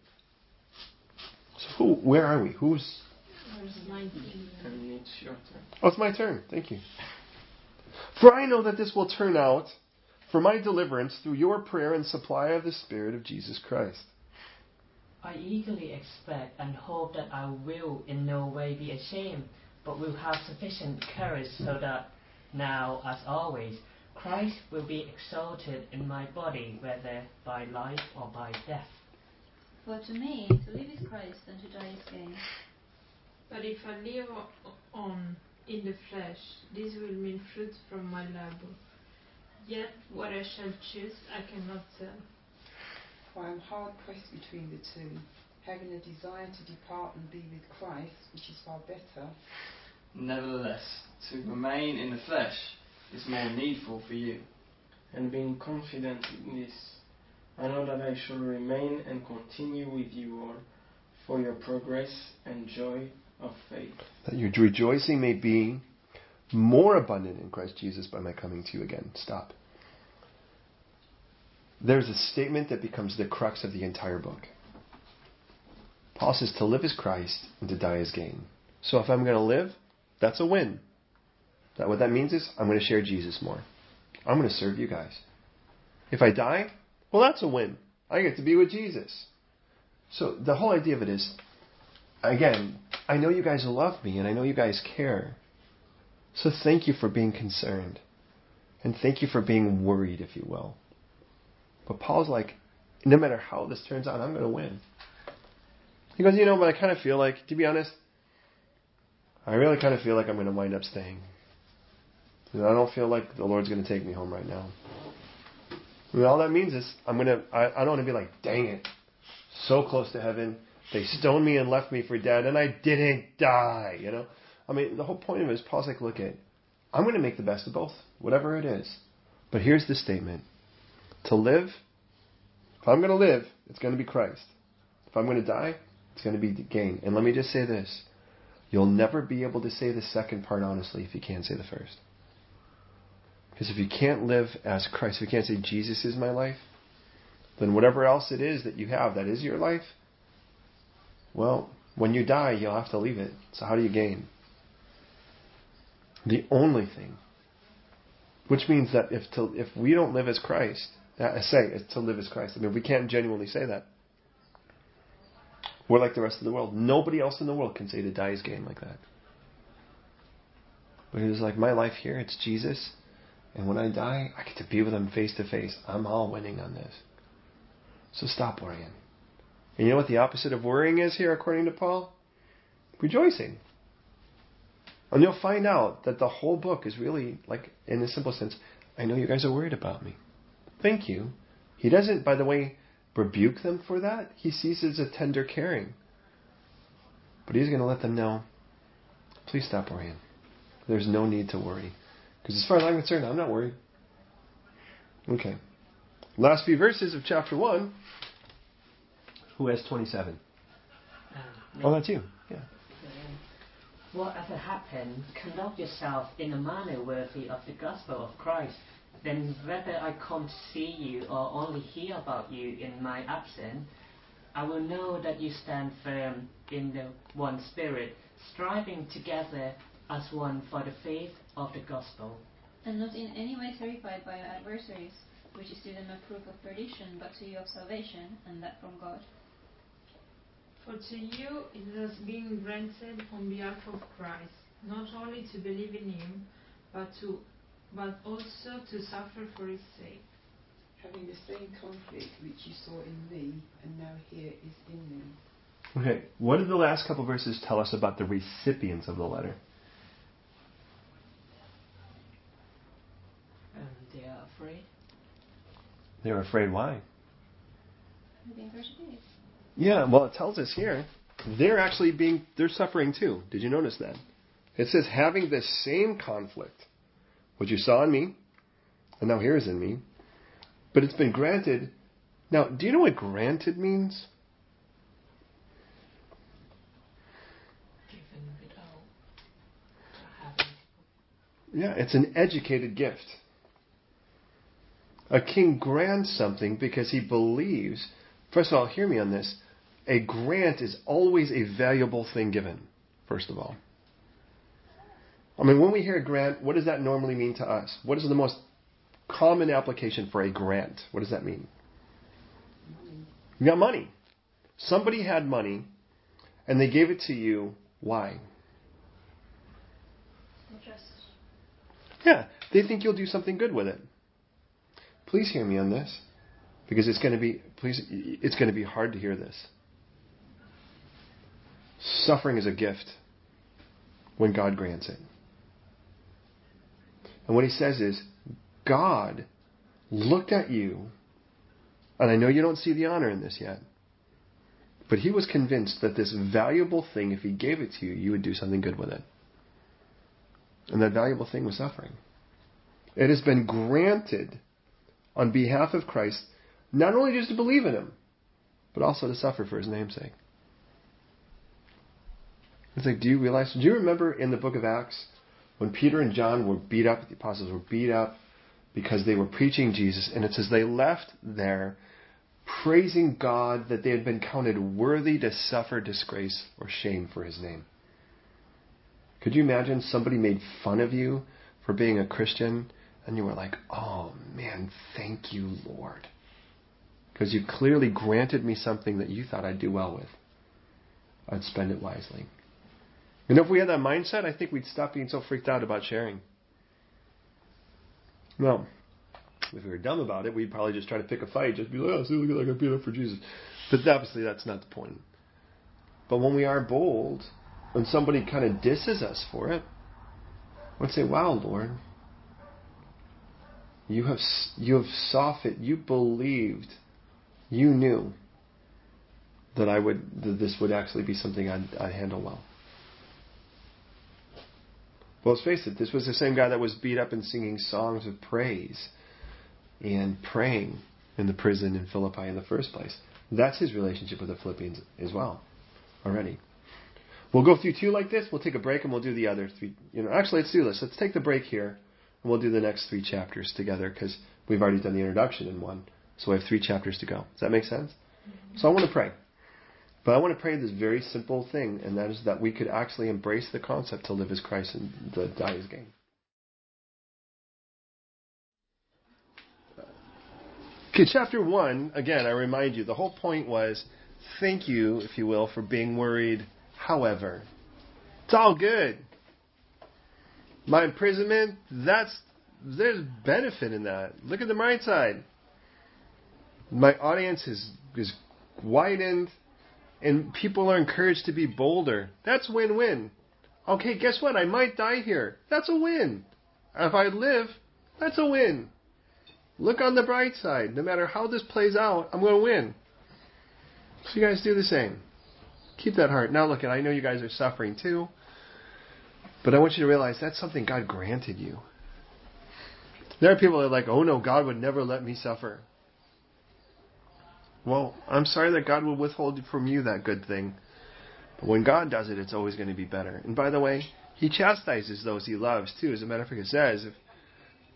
So who, where are we? Who's? Verse 19. And it's your turn. Oh, it's my turn. Thank you. For I know that this will turn out for my deliverance through your prayer and supply of the Spirit of Jesus Christ. I eagerly expect and hope that I will in no way be ashamed, but will have sufficient courage so that now, as always, Christ will be exalted in my body, whether by life or by death. For to me, to live is Christ and to die is gain. But if I live on in the flesh, this will mean fruit from my labor. Yet what I shall choose, I cannot tell. For I am hard pressed between the two, having a desire to depart and be with Christ, which is far better. Nevertheless, to remain in the flesh is more needful for you. And being confident in this, I know that I shall remain and continue with you all for your progress and joy of faith. That your rejoicing may be more abundant in Christ Jesus by my coming to you again. Stop. There's a statement that becomes the crux of the entire book. Paul says to live is Christ and to die is gain. So if I'm going to live, that's a win. That what that means is I'm going to share Jesus more. I'm going to serve you guys. If I die, well, that's a win. I get to be with Jesus. So the whole idea of it is, again, I know you guys love me and I know you guys care. So thank you for being concerned. And thank you for being worried, if you will. But Paul's like, no matter how this turns out, I'm going to win. He goes, you know, but I kind of feel like, to be honest, I really kind of feel like I'm going to wind up staying. I don't feel like the Lord's going to take me home right now. I mean, all that means is I'm to, I, I don't want to be like, dang it, so close to heaven. They stoned me and left me for dead, and I didn't die, you know? I mean, the whole point of it is Paul's like, look at, I'm going to make the best of both, whatever it is. But here's the statement. To live, if I'm going to live, it's going to be Christ. If I'm going to die, it's going to be gain. And let me just say this. You'll never be able to say the second part honestly if you can't say the first. Because if you can't live as Christ, if you can't say Jesus is my life, then whatever else it is that you have that is your life, well, when you die, you'll have to leave it. So how do you gain? The only thing, which means that if to, if we don't live as Christ, uh, say to live as Christ. I mean, we can't genuinely say that. We're like the rest of the world. Nobody else in the world can say to die is gain like that. But it's like my life here, it's Jesus. And when I die, I get to be with him face to face. I'm all winning on this. So stop worrying. And you know what the opposite of worrying is here, according to Paul? Rejoicing. And you'll find out that the whole book is really, like, in a simple sense, I know you guys are worried about me. Thank you. He doesn't, by the way, rebuke them for that. He sees it as a tender caring. But he's going to let them know, please stop worrying. There's no need to worry. Because as far as I'm concerned, I'm not worried. Okay. Last few verses of chapter 1. Who has 27? Um, Oh, that's you. Yeah. Whatever happens, conduct yourself in a manner worthy of the gospel of Christ. Then, whether I come to see you or only hear about you in my absence, I will know that you stand firm in the one spirit, striving together as one for the faith of the gospel. And not in any way terrified by your adversaries, which is to them a proof of perdition, but to you of salvation, and that from God. For to you it has been granted on behalf of Christ, not only to believe in him, but to but also to suffer for his sake. Having the same conflict which you saw in me and now here is in me. Okay. What did the last couple verses tell us about the recipients of the letter? They were afraid. Why? Yeah, well, it tells us here they're actually being they're suffering too. Did you notice that? It says having the same conflict, what you saw in me, and now here is in me, but it's been granted. Now, do you know what granted means? Yeah, it's an educated gift. A king grants something because he believes. First of all, hear me on this. A grant is always a valuable thing given, first of all. I mean, when we hear a grant, what does that normally mean to us? What is the most common application for a grant? What does that mean? You got money. Somebody had money and they gave it to you. Why? Interest. Yeah, they think you'll do something good with it. Please hear me on this, because it's going to be please it's going to be hard to hear this. Suffering is a gift when God grants it. And what he says is, God looked at you, and I know you don't see the honor in this yet, but he was convinced that this valuable thing, if he gave it to you, you would do something good with it. And that valuable thing was suffering. It has been granted on behalf of Christ, not only just to believe in him, but also to suffer for his namesake. It's like, do you realize? Do you remember in the book of Acts when Peter and John were beat up, the apostles were beat up because they were preaching Jesus, and it says they left there praising God that they had been counted worthy to suffer disgrace or shame for his name. Could you imagine somebody made fun of you for being a Christian and you were like, oh man, thank you, Lord. Because you clearly granted me something that you thought I'd do well with. I'd spend it wisely. And if we had that mindset, I think we'd stop being so freaked out about sharing. No. If we were dumb about it, we'd probably just try to pick a fight, just be like, oh, see, look at that, I beat up for Jesus. But obviously, that's not the point. But when we are bold, when somebody kind of disses us for it, we'd say, wow, Lord, you have, you have softened, you believed, you knew that I would, that this would actually be something I'd, I'd handle well. Well, let's face it, this was the same guy that was beat up and singing songs of praise and praying in the prison in Philippi in the first place. That's his relationship with the Philippians as well, already. We'll go through two like this. We'll take a break and we'll do the other three. You know, actually, let's do this. Let's take the break here we'll do the next three chapters together because we've already done the introduction in one. So we have three chapters to go. Does that make sense? Mm-hmm. So I want to pray. But I want to pray this very simple thing, and that is that we could actually embrace the concept to live as Christ and the die as gain. Okay, chapter one, again, I remind you, the whole point was thank you, if you will, for being worried. However, it's all good. My imprisonment, that's there's benefit in that. Look at the bright side. My audience is is widened and people are encouraged to be bolder. That's win-win. Okay, guess what? I might die here. That's a win. If I live, that's a win. Look on the bright side. No matter how this plays out, I'm going to win. So you guys do the same. Keep that heart. Now look, at I know you guys are suffering too. But I want you to realize that's something God granted you. There are people that are like, oh no, God would never let me suffer. Well, I'm sorry that God will withhold from you that good thing. But when God does it, it's always going to be better. And by the way, He chastises those He loves too. As a matter of fact, it says, if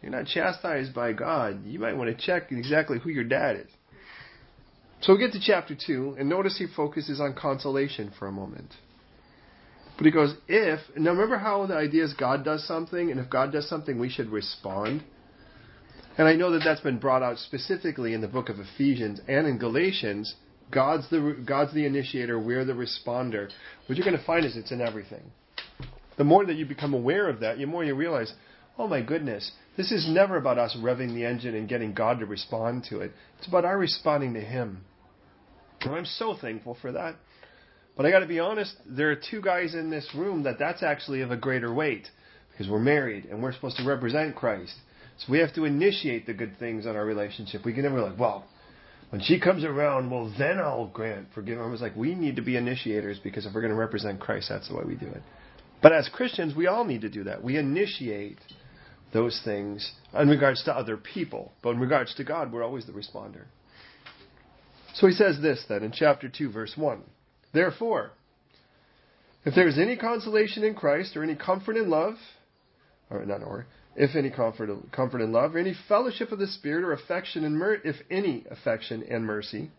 you're not chastised by God, you might want to check exactly who your dad is. So we get to chapter 2, and notice he focuses on consolation for a moment. But he goes, if, now remember how the idea is God does something, and if God does something, we should respond? And I know that that's been brought out specifically in the book of Ephesians and in Galatians. God's the, God's the initiator, we're the responder. What you're going to find is it's in everything. The more that you become aware of that, the more you realize, oh my goodness, this is never about us revving the engine and getting God to respond to it. It's about our responding to Him. And I'm so thankful for that. But I got to be honest, there are two guys in this room that that's actually of a greater weight because we're married and we're supposed to represent Christ. So we have to initiate the good things in our relationship. We can never like, well, when she comes around, well, then I'll grant forgiveness. I was like, we need to be initiators because if we're going to represent Christ, that's the way we do it. But as Christians, we all need to do that. We initiate those things in regards to other people. But in regards to God, we're always the responder. So he says this then in chapter 2, verse 1. Therefore, if there is any consolation in Christ or any comfort in love, or not or, if any comfort, comfort and love, or any fellowship of the Spirit, or affection and mer- if any affection and mercy.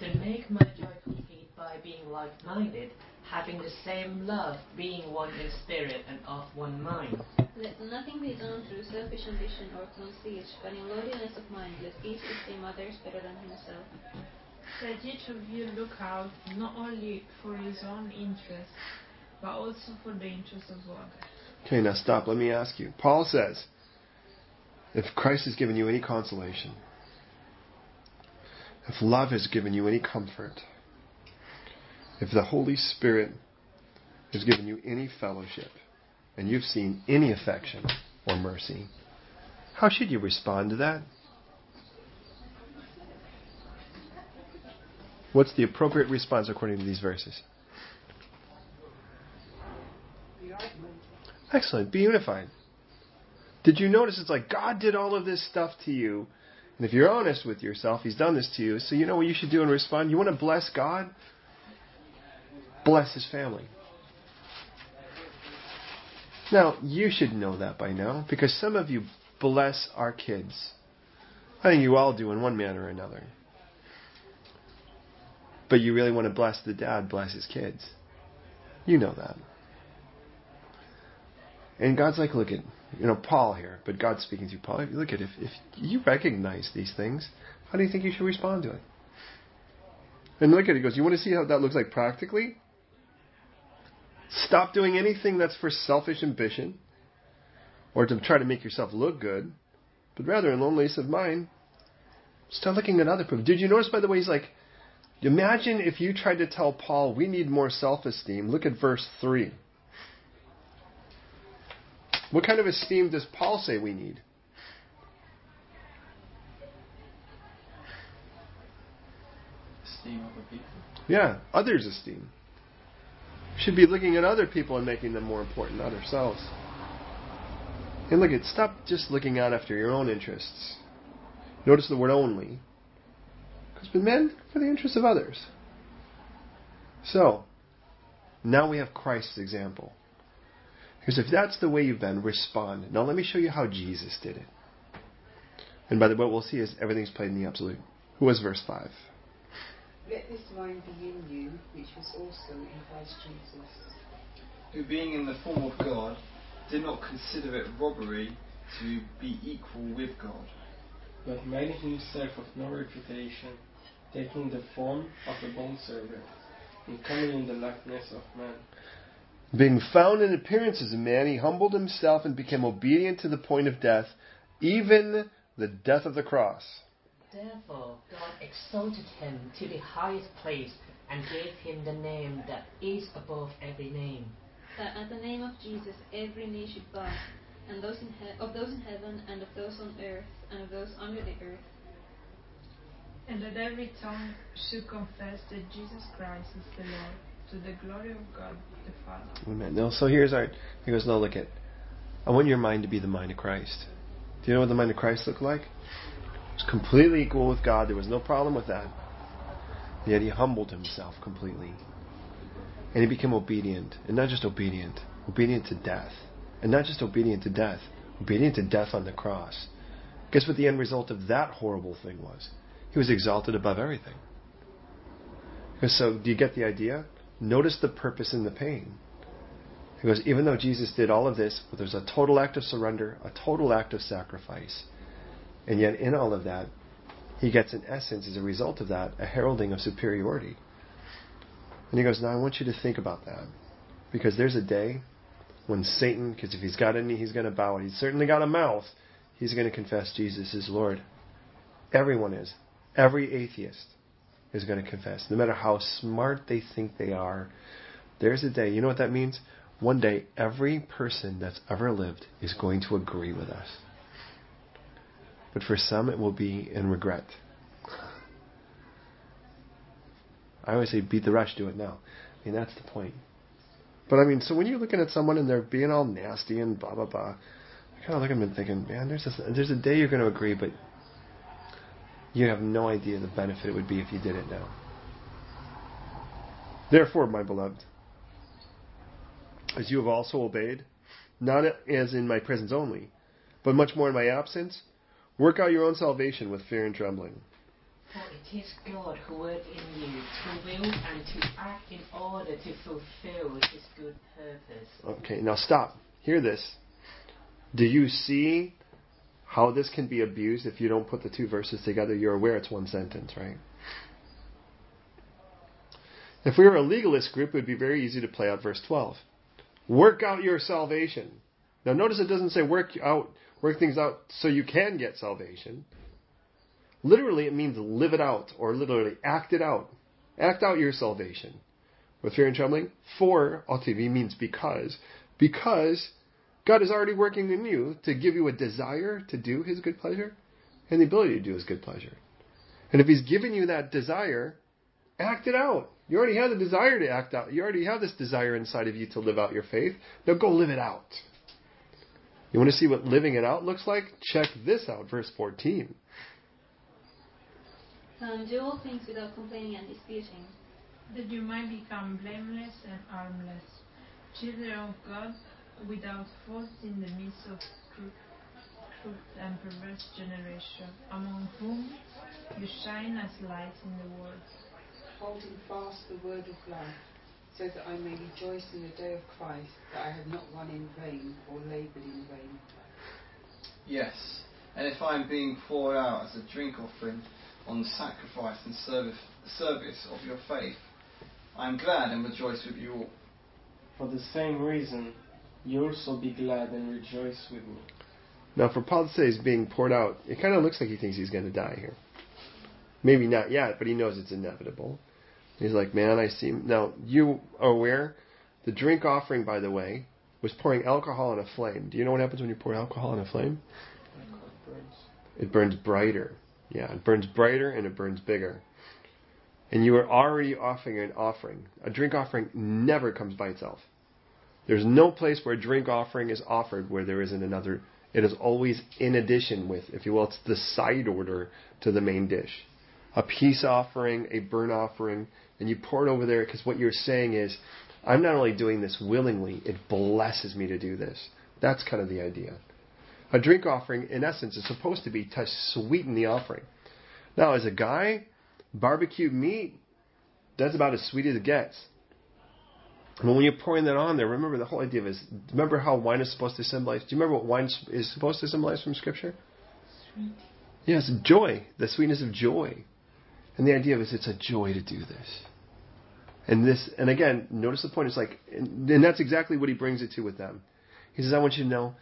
Then make my joy complete by being like-minded, having the same love, being one in spirit and of one mind. Let nothing be done through selfish ambition or conceit, but in lowliness of mind let each esteem others better than himself. Let each of you look out not only for his own interest, but also for the interest of others. Okay, now stop. Let me ask you. Paul says, if Christ has given you any consolation, if love has given you any comfort, if the Holy Spirit has given you any fellowship, and you've seen any affection or mercy, how should you respond to that? What's the appropriate response according to these verses? Excellent. Be unified. Did you notice it's like God did all of this stuff to you? And if you're honest with yourself, He's done this to you. So you know what you should do and respond? You want to bless God? Bless His family. Now, you should know that by now because some of you bless our kids. I think you all do in one manner or another. But you really want to bless the dad, bless his kids. You know that. And God's like, look at, you know, Paul here, but God's speaking through Paul. Look at if, if you recognize these things, how do you think you should respond to it? And look at it, he goes, you want to see how that looks like practically? Stop doing anything that's for selfish ambition or to try to make yourself look good, but rather in loneliness of mind, start looking at other people. Did you notice, by the way, he's like, imagine if you tried to tell Paul, we need more self esteem. Look at verse 3. What kind of esteem does Paul say we need? Esteem other people. Yeah, others' esteem. Should be looking at other people and making them more important, not ourselves. And look at stop just looking out after your own interests. Notice the word only. Because but men for the interests of others. So now we have Christ's example. Because if that's the way you've been, respond. Now let me show you how Jesus did it. And by the way, what we'll see is everything's played in the absolute. Who was verse 5? Let this mind be in you, which was also in Christ Jesus. Who, being in the form of God, did not consider it robbery to be equal with God, but made himself of no reputation, taking the form of a bondservant, and coming in the likeness of man. Being found in appearance as a man, he humbled himself and became obedient to the point of death, even the death of the cross. Therefore, God exalted him to the highest place and gave him the name that is above every name. That at the name of Jesus every knee should bow, and those in he- of those in heaven, and of those on earth, and of those under the earth, And that every tongue should confess that Jesus Christ is the Lord, to the glory of God the Father. Amen. No, so here's our. He goes, no, look at. I want your mind to be the mind of Christ. Do you know what the mind of Christ looked like? It was completely equal with God. There was no problem with that. Yet he humbled himself completely. And he became obedient. And not just obedient, obedient to death. And not just obedient to death, obedient to death on the cross. Guess what the end result of that horrible thing was? He was exalted above everything. So, do you get the idea? Notice the purpose in the pain. He goes, even though Jesus did all of this, but there's a total act of surrender, a total act of sacrifice. And yet, in all of that, he gets, in essence, as a result of that, a heralding of superiority. And he goes, Now I want you to think about that. Because there's a day when Satan, because if he's got a knee, he's going to bow. And he's certainly got a mouth. He's going to confess Jesus is Lord. Everyone is. Every atheist is going to confess. No matter how smart they think they are, there's a day. You know what that means? One day, every person that's ever lived is going to agree with us. But for some, it will be in regret. I always say, beat the rush, do it now. I mean, that's the point. But I mean, so when you're looking at someone and they're being all nasty and blah blah blah, I kind of look at them and thinking, man, there's a, there's a day you're going to agree, but you have no idea the benefit it would be if you did it now. Therefore, my beloved, as you have also obeyed, not as in my presence only, but much more in my absence. Work out your own salvation with fear and trembling. For it is God who works in you to will and to act in order to fulfill his good purpose. Okay, now stop. Hear this. Do you see how this can be abused if you don't put the two verses together? You're aware it's one sentence, right? If we were a legalist group, it would be very easy to play out verse 12. Work out your salvation. Now notice it doesn't say work out, work things out so you can get salvation. Literally, it means live it out, or literally act it out. Act out your salvation. With fear and trembling, for, OTV means because. Because God is already working in you to give you a desire to do His good pleasure and the ability to do His good pleasure. And if He's given you that desire, act it out. You already have the desire to act out. You already have this desire inside of you to live out your faith. Now go live it out. You want to see what living it out looks like? Check this out, verse 14. Um, do all things without complaining and disputing. that you might become blameless and harmless, children of God, without fault in the midst of crooked, crooked and perverse generation, among whom you shine as lights in the world. holding fast the word of life, so that I may rejoice in the day of Christ, that I have not run in vain or laboured in vain. Yes, and if I am being poured out as a drink offering on the sacrifice and service, service of your faith, I am glad and rejoice with you all. For the same reason, you also be glad and rejoice with me. Now, for Paul to say he's being poured out, it kind of looks like he thinks he's going to die here. Maybe not yet, but he knows it's inevitable. He's like, man, I see. Now, you are aware, the drink offering, by the way, was pouring alcohol on a flame. Do you know what happens when you pour alcohol on a flame? It burns brighter. Yeah, it burns brighter and it burns bigger. And you are already offering an offering. A drink offering never comes by itself. There's no place where a drink offering is offered where there isn't another. It is always in addition with, if you will, it's the side order to the main dish. A peace offering, a burnt offering, and you pour it over there because what you're saying is, I'm not only doing this willingly, it blesses me to do this. That's kind of the idea. A drink offering, in essence, is supposed to be to sweeten the offering. Now, as a guy, barbecued meat, that's about as sweet as it gets. And when you're pouring that on there, remember the whole idea is remember how wine is supposed to symbolize. Do you remember what wine is supposed to symbolize from Scripture? Sweet. Yes, joy, the sweetness of joy. And the idea is it's a joy to do this. And this, and again, notice the point. It's like, and, and that's exactly what he brings it to with them. He says, I want you to know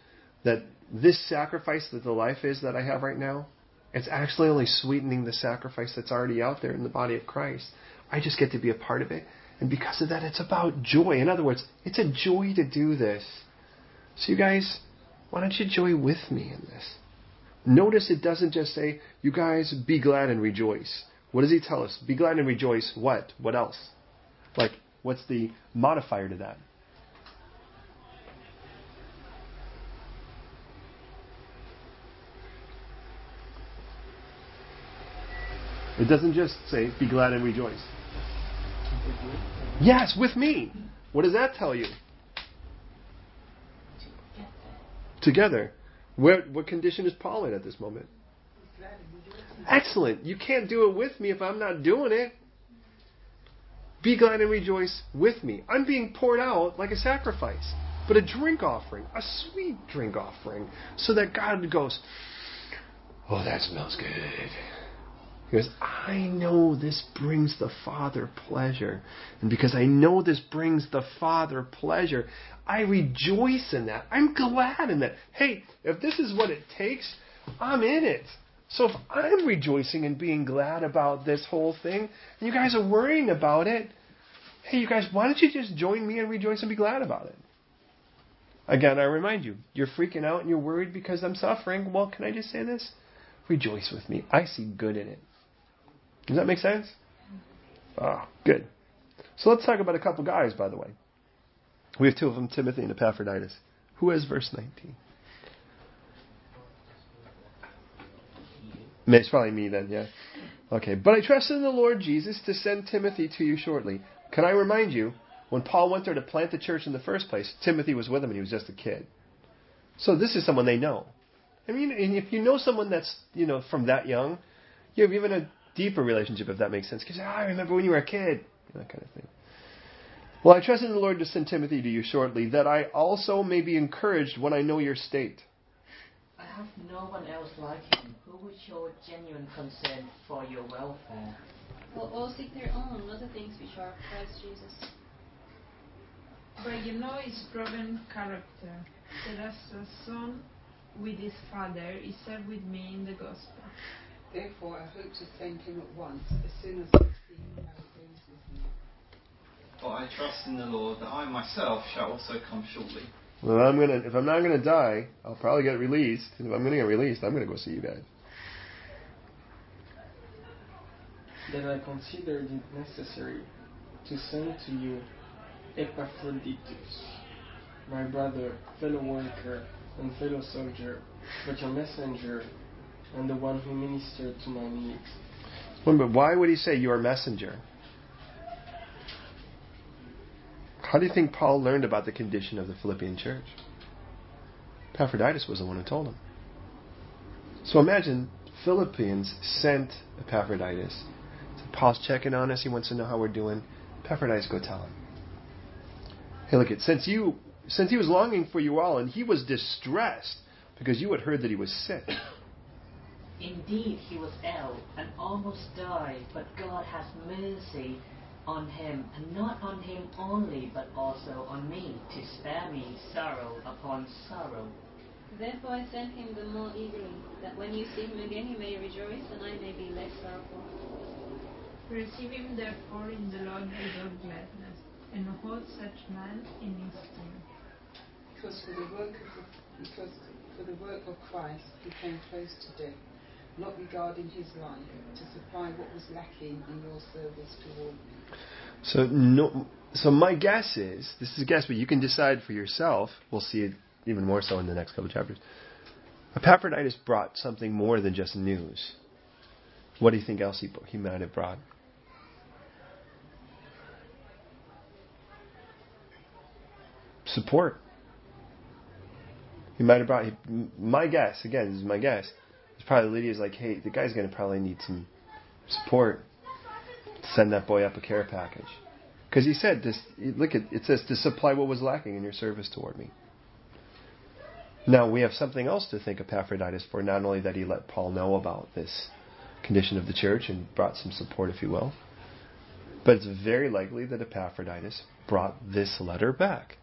that this sacrifice that the life is that I have right now, it's actually only sweetening the sacrifice that's already out there in the body of Christ. I just get to be a part of it. And because of that, it's about joy. In other words, it's a joy to do this. So, you guys, why don't you joy with me in this? Notice it doesn't just say, you guys be glad and rejoice. What does he tell us? Be glad and rejoice. What? What else? Like, what's the modifier to that? It doesn't just say, be glad and rejoice. Yes, with me. What does that tell you? Together. Where, what condition is Paul in at this moment? Excellent. You can't do it with me if I'm not doing it. Be glad and rejoice with me. I'm being poured out like a sacrifice, but a drink offering, a sweet drink offering, so that God goes, Oh, that smells good. He goes, I know this brings the Father pleasure. And because I know this brings the Father pleasure, I rejoice in that. I'm glad in that. Hey, if this is what it takes, I'm in it. So if I'm rejoicing and being glad about this whole thing, and you guys are worrying about it, hey, you guys, why don't you just join me and rejoice and be glad about it? Again, I remind you, you're freaking out and you're worried because I'm suffering. Well, can I just say this? Rejoice with me. I see good in it. Does that make sense? Ah, good. So let's talk about a couple guys, by the way. We have two of them, Timothy and Epaphroditus. Who has verse 19? It's probably me then, yeah. Okay, but I trust in the Lord Jesus to send Timothy to you shortly. Can I remind you, when Paul went there to plant the church in the first place, Timothy was with him and he was just a kid. So this is someone they know. I mean, and if you know someone that's, you know, from that young, you have even a deeper relationship, if that makes sense. Because, oh, ah, I remember when you were a kid, that kind of thing. Well, I trust in the Lord to send Timothy to you shortly, that I also may be encouraged when I know your state. I have no one else like him who would show genuine concern for your welfare. Well, all seek their own, not the things which are of Christ Jesus. But you know his proven character, that as a son with his father, he served with me in the gospel. Therefore, I hope to send him at once, as soon as I see how it goes with you. But I trust in the Lord that I myself shall also come shortly. Well, I'm gonna if I'm not gonna die, I'll probably get released. And if I'm gonna get released, I'm gonna go see you guys. that I considered it necessary to send to you Epaphroditus, my brother, fellow worker, and fellow soldier, but your messenger, and the one who ministered to my needs. But why would he say your messenger? How do you think Paul learned about the condition of the Philippian church? Epaphroditus was the one who told him. So imagine Philippians sent Epaphroditus. Said, Paul's checking on us. He wants to know how we're doing. Epaphroditus, go tell him. Hey, look, it since you since he was longing for you all, and he was distressed because you had heard that he was sick. Indeed, he was ill and almost died, but God has mercy on him, and not on him only, but also on me, to spare me sorrow upon sorrow. Therefore I sent him the more eagerly, that when you see him again you may rejoice, and I may be less sorrowful. Receive him therefore in the Lord with all gladness, and hold such man in esteem. Because for the work of because for the work of Christ he came close to death, not regarding his life, to supply what was lacking in your service toward me. So no, so my guess is this is a guess, but you can decide for yourself. We'll see it even more so in the next couple chapters. Epaphroditus brought something more than just news. What do you think else he, he might have brought? Support. He might have brought. My guess, again, this is my guess. Probably Lydia's like, hey, the guy's going to probably need some support. Send that boy up a care package. Because he said this. Look at it says to supply what was lacking in your service toward me. Now we have something else to thank Epaphroditus for. Not only that he let Paul know about this condition of the church and brought some support, if you will, but it's very likely that Epaphroditus brought this letter back.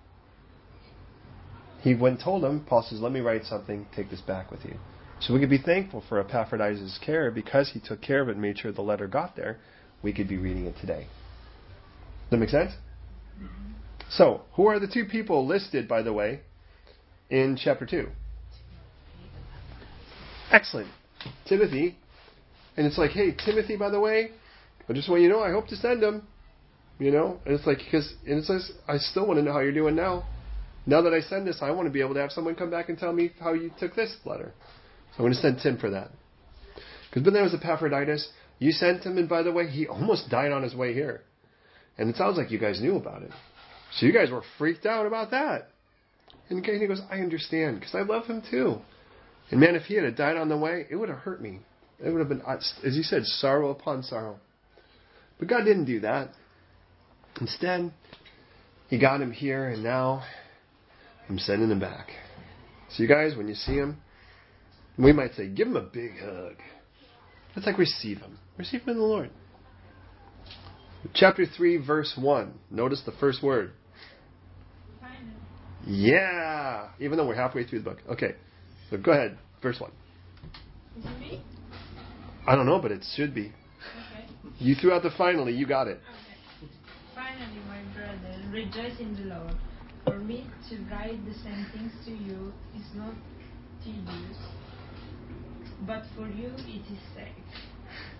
He went and told him, Paul says, Let me write something, take this back with you. So we could be thankful for Epaphroditus' care because he took care of it and made sure the letter got there. We could be reading it today. Does that make sense? So, who are the two people listed, by the way, in chapter 2? Excellent. Timothy. And it's like, hey, Timothy, by the way, I just want you to know, I hope to send him. You know? And it's like, because, and it says, I still want to know how you're doing now. Now that I send this, I want to be able to have someone come back and tell me how you took this letter. So I'm going to send Tim for that. Because when there was Epaphroditus. You sent him, and by the way, he almost died on his way here. And it sounds like you guys knew about it. So you guys were freaked out about that. And he goes, I understand, because I love him too. And man, if he had died on the way, it would have hurt me. It would have been, as you said, sorrow upon sorrow. But God didn't do that. Instead, he got him here, and now I'm sending him back. So you guys, when you see him, we might say, give him a big hug. That's like receive him. Receive him in the Lord. Chapter 3, verse 1. Notice the first word. Yeah! Even though we're halfway through the book. Okay. So go ahead. Verse 1. is it me? I don't know, but it should be. Okay. You threw out the finally. You got it. Okay. Finally, my brother, rejoice in the Lord. For me to write the same things to you is not tedious, but for you it is safe.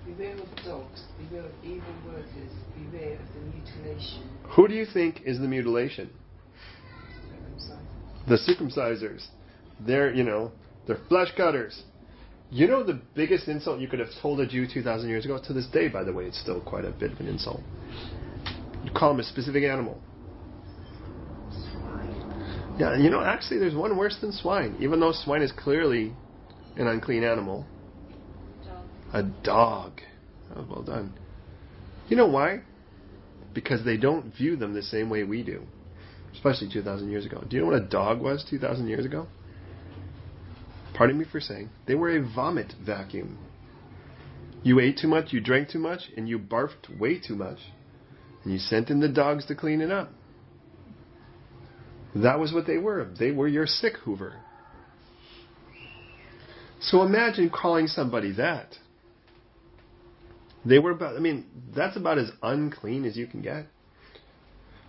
Beware of dogs, beware of evil workers, beware of the mutilation. Who do you think is the mutilation? The circumcisers. They're, you know, they're flesh cutters. You know the biggest insult you could have told a Jew 2,000 years ago? To this day, by the way, it's still quite a bit of an insult. You call him a specific animal. Swine. Yeah, you know, actually, there's one worse than swine. Even though swine is clearly an unclean animal, a dog. Oh, well done. You know why? Because they don't view them the same way we do, especially 2,000 years ago. Do you know what a dog was 2,000 years ago? Pardon me for saying, they were a vomit vacuum. You ate too much, you drank too much, and you barfed way too much. And you sent in the dogs to clean it up. That was what they were. They were your sick Hoover. So imagine calling somebody that. They were about, I mean, that's about as unclean as you can get.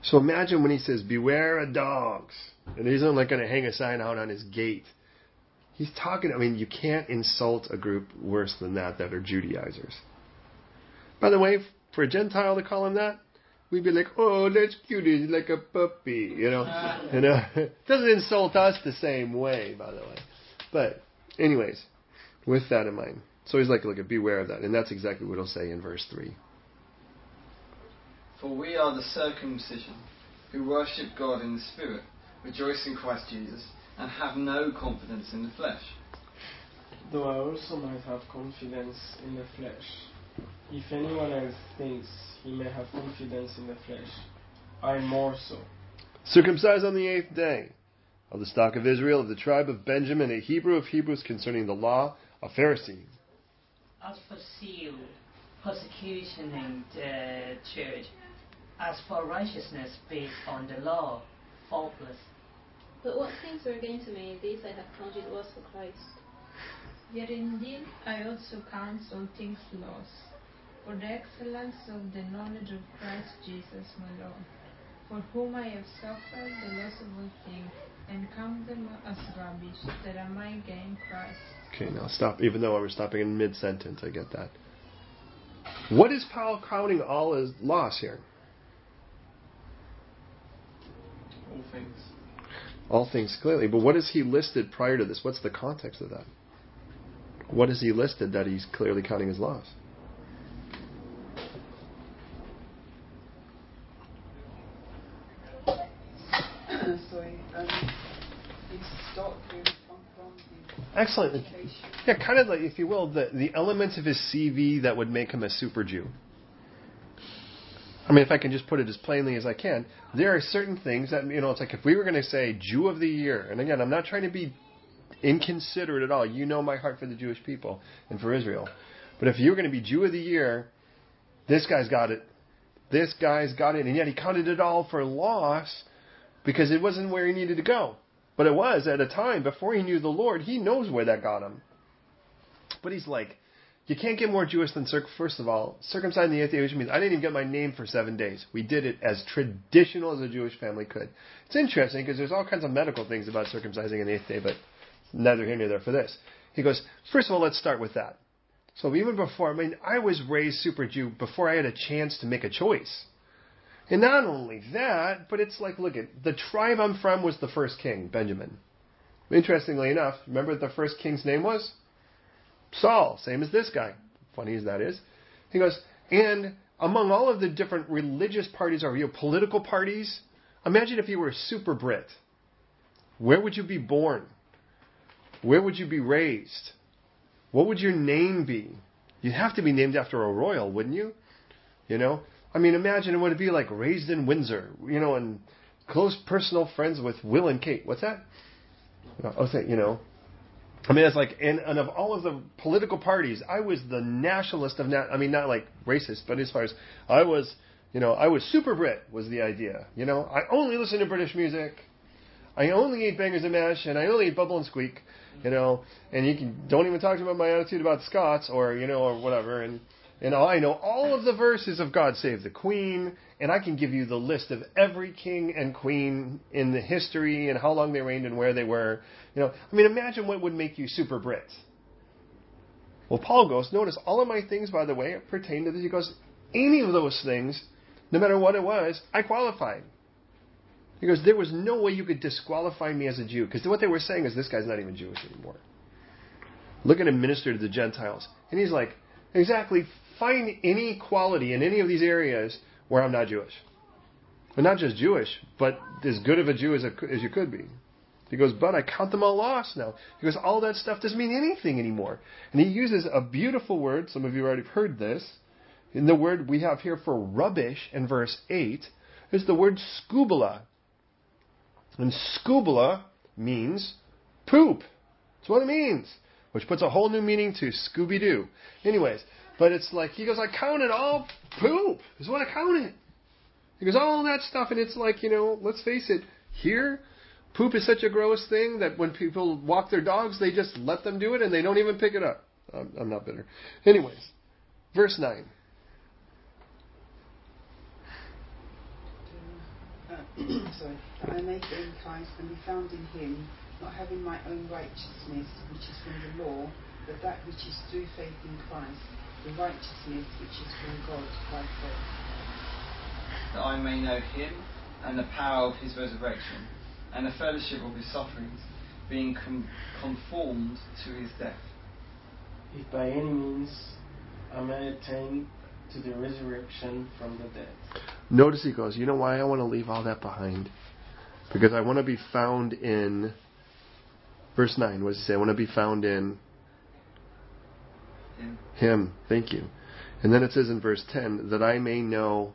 So imagine when he says, Beware of dogs. And he's only going to hang a sign out on his gate. He's talking, I mean, you can't insult a group worse than that that are Judaizers. By the way, for a Gentile to call him that, we'd be like, oh, that's cute, he's like a puppy, you know. [laughs] you know, [laughs] doesn't insult us the same way, by the way. But, anyways, with that in mind, so he's like, look, beware of that, and that's exactly what he'll say in verse three. For we are the circumcision, who worship God in the Spirit, rejoice in Christ Jesus, and have no confidence in the flesh. Though I also might have confidence in the flesh. If anyone else thinks he may have confidence in the flesh, I more so. Circumcised on the eighth day, of the stock of Israel, of the tribe of Benjamin, a Hebrew of Hebrews concerning the law, a Pharisee. As for zeal, persecution in the uh, church, as for righteousness based on the law, faultless. But what things were gained to me, these I have counted loss for Christ. Yet indeed I also count all things lost, for the excellence of the knowledge of Christ Jesus my Lord, for whom I have suffered the loss of all things, and count them as rubbish, that I might gain Christ. Okay, now stop. Even though I was stopping in mid sentence, I get that. What is Paul counting all as loss here? All things. All things clearly. But what is he listed prior to this? What's the context of that? What is he listed that he's clearly counting as loss? Sorry, um, his stock, where he come from, his Excellent. Yeah, kind of like, if you will, the, the elements of his CV that would make him a super Jew. I mean, if I can just put it as plainly as I can, there are certain things that, you know, it's like if we were going to say Jew of the Year, and again, I'm not trying to be inconsiderate at all. You know my heart for the Jewish people and for Israel. But if you were going to be Jew of the Year, this guy's got it. This guy's got it. And yet he counted it all for loss because it wasn't where he needed to go. But it was at a time before he knew the Lord. He knows where that got him. But he's like, you can't get more Jewish than circ. First of all, circumcised in the eighth day, which means I didn't even get my name for seven days. We did it as traditional as a Jewish family could. It's interesting because there's all kinds of medical things about circumcising in the eighth day, but neither here nor there for this. He goes, first of all, let's start with that. So even before, I mean, I was raised super Jew before I had a chance to make a choice. And not only that, but it's like, look at the tribe I'm from was the first king, Benjamin. Interestingly enough, remember what the first king's name was? Saul, same as this guy. Funny as that is. He goes, and among all of the different religious parties or you know, political parties, imagine if you were a super Brit. Where would you be born? Where would you be raised? What would your name be? You'd have to be named after a royal, wouldn't you? You know? I mean, imagine what it'd be like raised in Windsor, you know, and close personal friends with Will and Kate. What's that? Uh, oh, say, you know. I mean, it's like, and, and of all of the political parties, I was the nationalist of, na- I mean, not like racist, but as far as I was, you know, I was super Brit was the idea. You know, I only listen to British music. I only eat bangers and mash, and I only eat bubble and squeak. You know, and you can don't even talk to me about my attitude about Scots or you know or whatever. And and I know all of the verses of God Save the Queen, and I can give you the list of every king and queen in the history and how long they reigned and where they were. You know, I mean, imagine what would make you super Brit. Well, Paul goes, notice all of my things, by the way, pertain to this. He goes, any of those things, no matter what it was, I qualified. He goes, there was no way you could disqualify me as a Jew. Because what they were saying is, this guy's not even Jewish anymore. Look at him minister to the Gentiles. And he's like, exactly, find any quality in any of these areas where I'm not Jewish. And not just Jewish, but as good of a Jew as, a, as you could be. He goes, but I count them all lost now. He goes, all that stuff doesn't mean anything anymore. And he uses a beautiful word. Some of you already have heard this. In the word we have here for rubbish in verse 8 is the word scubala. And scubala means poop. That's what it means. Which puts a whole new meaning to Scooby Doo. Anyways, but it's like, he goes, I counted all poop, is what I counted. He goes, all that stuff, and it's like, you know, let's face it, here, poop is such a gross thing that when people walk their dogs, they just let them do it and they don't even pick it up. I'm, I'm not bitter. Anyways, verse 9. Uh, [clears throat] sorry, that I may gain Christ and be found in him, not having my own righteousness, which is from the law, but that which is through faith in Christ, the righteousness which is from God by faith. that I may know him and the power of his resurrection, and the fellowship of his sufferings, being com- conformed to his death. If by any means I may attain to the resurrection from the dead. Notice he goes, you know why I want to leave all that behind? Because I want to be found in, verse 9, what does he say? I want to be found in Him. Thank you. And then it says in verse 10, that I may know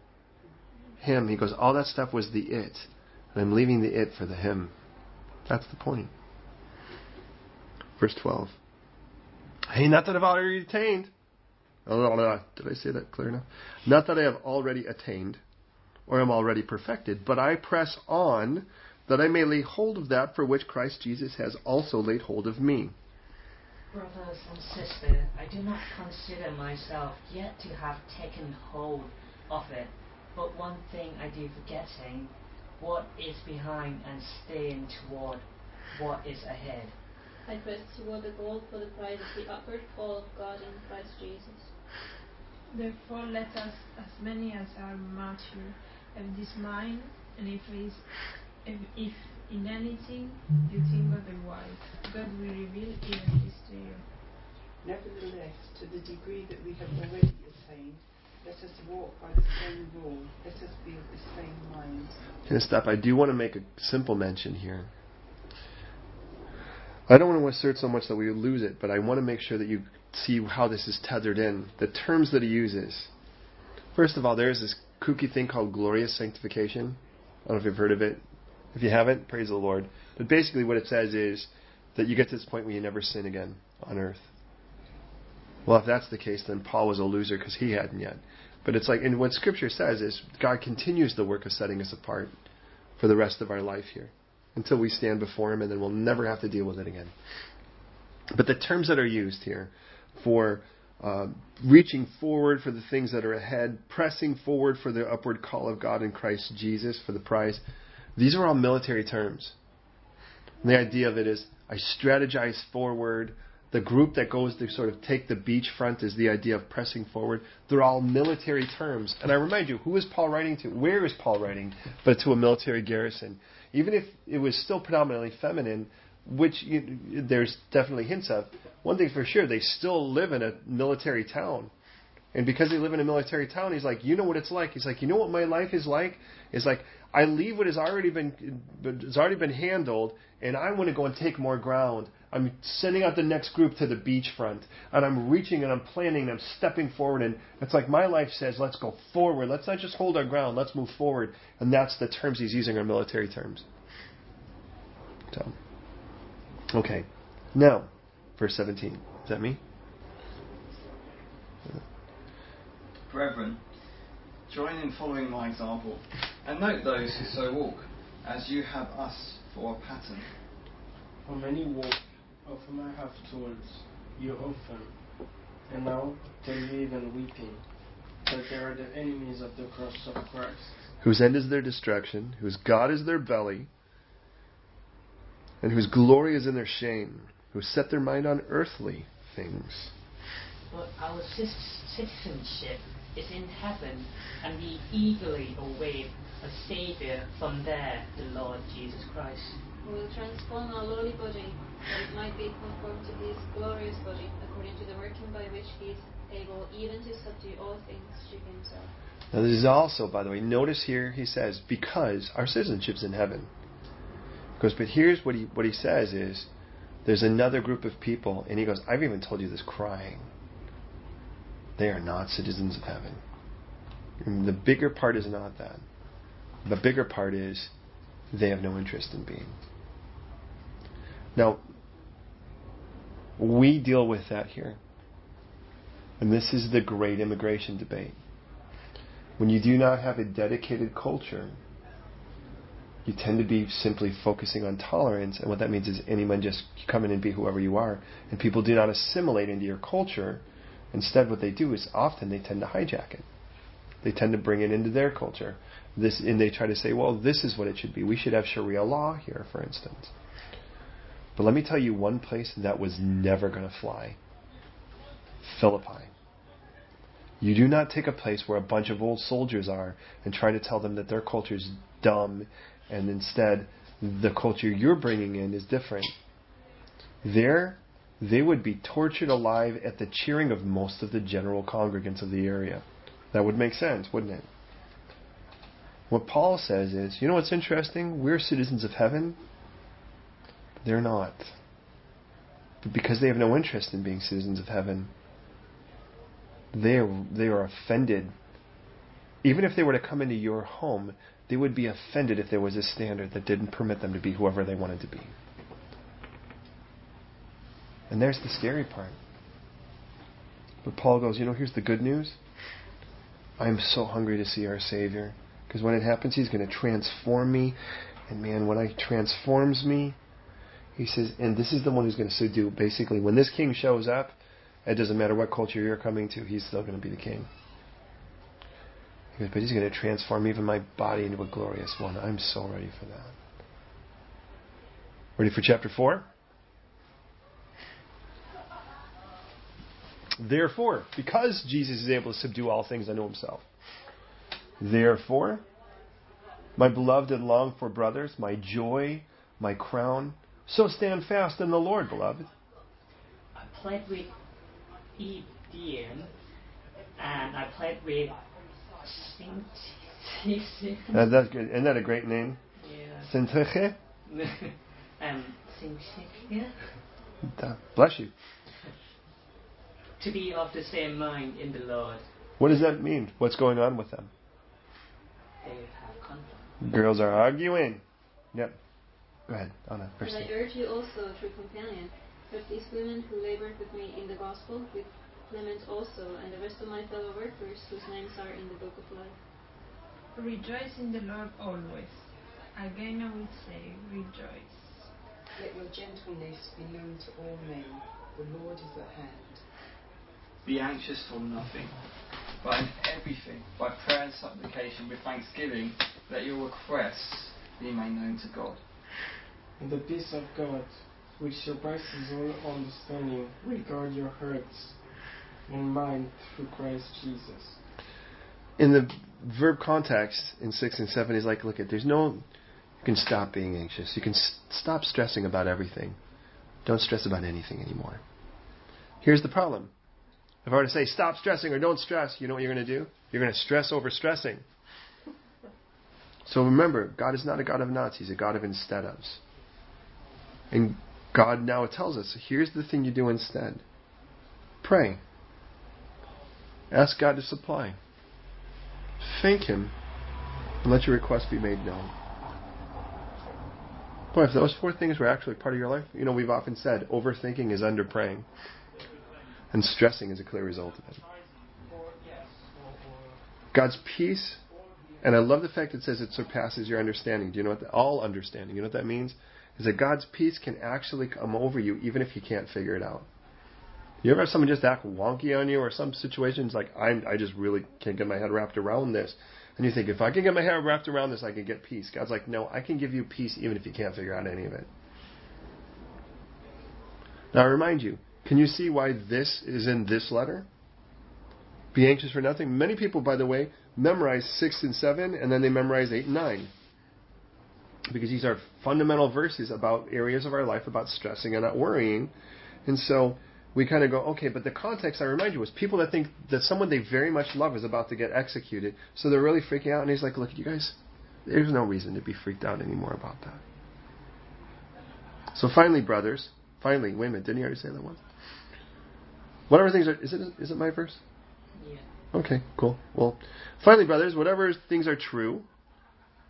him. He goes, all that stuff was the it. And I'm leaving the it for the him. That's the point. Verse 12. Hey, not that I've already attained. Did I say that clear enough? Not that I have already attained or am already perfected, but I press on that I may lay hold of that for which Christ Jesus has also laid hold of me. Brothers and sisters, I do not consider myself yet to have taken hold of it, but one thing I do forgetting, what is behind and staying toward what is ahead. I press toward the goal for the prize of the upward call of God in Christ Jesus. Therefore, let us, as many as are mature, have this mind, and if, is, if, if in anything you think otherwise, God will reveal even this to you. Nevertheless, to the degree that we have already attained, let us walk by the same rule, let us be of the same mind. Gonna stop. I do want to make a simple mention here. I don't want to assert so much that we lose it, but I want to make sure that you see how this is tethered in. The terms that he uses. First of all, there's this kooky thing called glorious sanctification. I don't know if you've heard of it. If you haven't, praise the Lord. But basically, what it says is that you get to this point where you never sin again on earth. Well, if that's the case, then Paul was a loser because he hadn't yet. But it's like, and what Scripture says is God continues the work of setting us apart for the rest of our life here until we stand before Him, and then we'll never have to deal with it again. But the terms that are used here for uh, reaching forward for the things that are ahead, pressing forward for the upward call of God in Christ Jesus for the prize, these are all military terms. And the idea of it is I strategize forward. The group that goes to sort of take the beachfront is the idea of pressing forward. They're all military terms. And I remind you, who is Paul writing to? Where is Paul writing? But to a military garrison. Even if it was still predominantly feminine, which you, there's definitely hints of, one thing for sure, they still live in a military town. And because they live in a military town, he's like, you know what it's like. He's like, you know what my life is like. It's like I leave what has already been has already been handled, and I want to go and take more ground. I'm sending out the next group to the beachfront, and I'm reaching and I'm planning and I'm stepping forward. And it's like my life says, let's go forward. Let's not just hold our ground. Let's move forward. And that's the terms he's using are military terms. So, okay, now verse 17. Is that me? Brethren, join in following my example, and note those who so walk, as you have us for a pattern. For many walk, often I have told you often, and now they live even weeping, that they are the enemies of the cross of Christ, Whose end is their destruction, whose God is their belly, and whose glory is in their shame, who set their mind on earthly things. But our citizenship is in heaven, and we eagerly await a Saviour from there, the Lord Jesus Christ. who will transform our lowly body, that it might be conformed to his glorious body, according to the working by which he is able even to subdue all things to himself. Now, this is also, by the way, notice here he says, because our citizenship's in heaven. Because, but here's what he what he says is, there's another group of people, and he goes, I've even told you this crying. They are not citizens of heaven. And the bigger part is not that. The bigger part is they have no interest in being. Now, we deal with that here. And this is the great immigration debate. When you do not have a dedicated culture, you tend to be simply focusing on tolerance. And what that means is anyone just come in and be whoever you are. And people do not assimilate into your culture. Instead, what they do is often they tend to hijack it. They tend to bring it into their culture. This, and they try to say, well, this is what it should be. We should have Sharia law here, for instance. But let me tell you one place that was never going to fly Philippi. You do not take a place where a bunch of old soldiers are and try to tell them that their culture is dumb and instead the culture you're bringing in is different. There, they would be tortured alive at the cheering of most of the general congregants of the area. That would make sense, wouldn't it? What Paul says is, you know what's interesting? We're citizens of heaven. They're not. But because they have no interest in being citizens of heaven, they are, they are offended. Even if they were to come into your home, they would be offended if there was a standard that didn't permit them to be whoever they wanted to be. And there's the scary part. But Paul goes, you know, here's the good news. I am so hungry to see our Savior. Because when it happens, He's going to transform me. And man, when He transforms me, He says, and this is the one who's going to subdue. Basically, when this king shows up, it doesn't matter what culture you're coming to, He's still going to be the king. He goes, but He's going to transform even my body into a glorious one. I'm so ready for that. Ready for chapter 4? Therefore, because Jesus is able to subdue all things unto himself, therefore, my beloved and longed for brothers, my joy, my crown, so stand fast in the Lord, beloved. I played with Euodia and I played with Sing. Uh, that's good. Isn't that a great name? Yeah. Syntyche? [laughs] um, Sing. Bless you. To be of the same mind in the Lord. What does that mean? What's going on with them? They have conflict. Girls are arguing. Yep. Go ahead, Anna. But I urge you also, true companion, that these women who labored with me in the gospel, with Clement also, and the rest of my fellow workers whose names are in the book of life. Rejoice in the Lord always. Again I will say, rejoice. Let your gentleness be known to all men. The Lord is at hand. Be anxious for nothing, but in everything, by prayer and supplication with thanksgiving, let your requests be made known to God. And the peace of God, which surpasses all understanding, will guard your hearts and mind through Christ Jesus. In the verb context in 6 and 7, he's like, look, at there's no. You can stop being anxious. You can s- stop stressing about everything. Don't stress about anything anymore. Here's the problem. If I were to say stop stressing or don't stress, you know what you're going to do? You're going to stress over stressing. So remember, God is not a God of nots, He's a God of instead ofs. And God now tells us here's the thing you do instead pray. Ask God to supply. Thank Him and let your request be made known. Boy, if those four things were actually part of your life, you know, we've often said overthinking is under praying, and stressing is a clear result of it. God's peace, and I love the fact it says it surpasses your understanding. Do you know what? The, all understanding. You know what that means? Is that God's peace can actually come over you even if you can't figure it out. You ever have someone just act wonky on you, or some situations like I, I just really can't get my head wrapped around this, and you think if I can get my head wrapped around this, I can get peace. God's like, no, I can give you peace even if you can't figure out any of it. Now I remind you, can you see why this is in this letter? Be anxious for nothing. Many people, by the way, memorize six and seven, and then they memorize eight and nine. Because these are fundamental verses about areas of our life about stressing and not worrying. And so we kind of go, okay, but the context, I remind you, was people that think that someone they very much love is about to get executed, so they're really freaking out, and he's like, look, at you guys, there's no reason to be freaked out anymore about that. So finally, brothers, finally, women, didn't he already say that one? Whatever things are, is it, is it my verse? Yeah. Okay, cool. Well, finally, brothers, whatever things are true,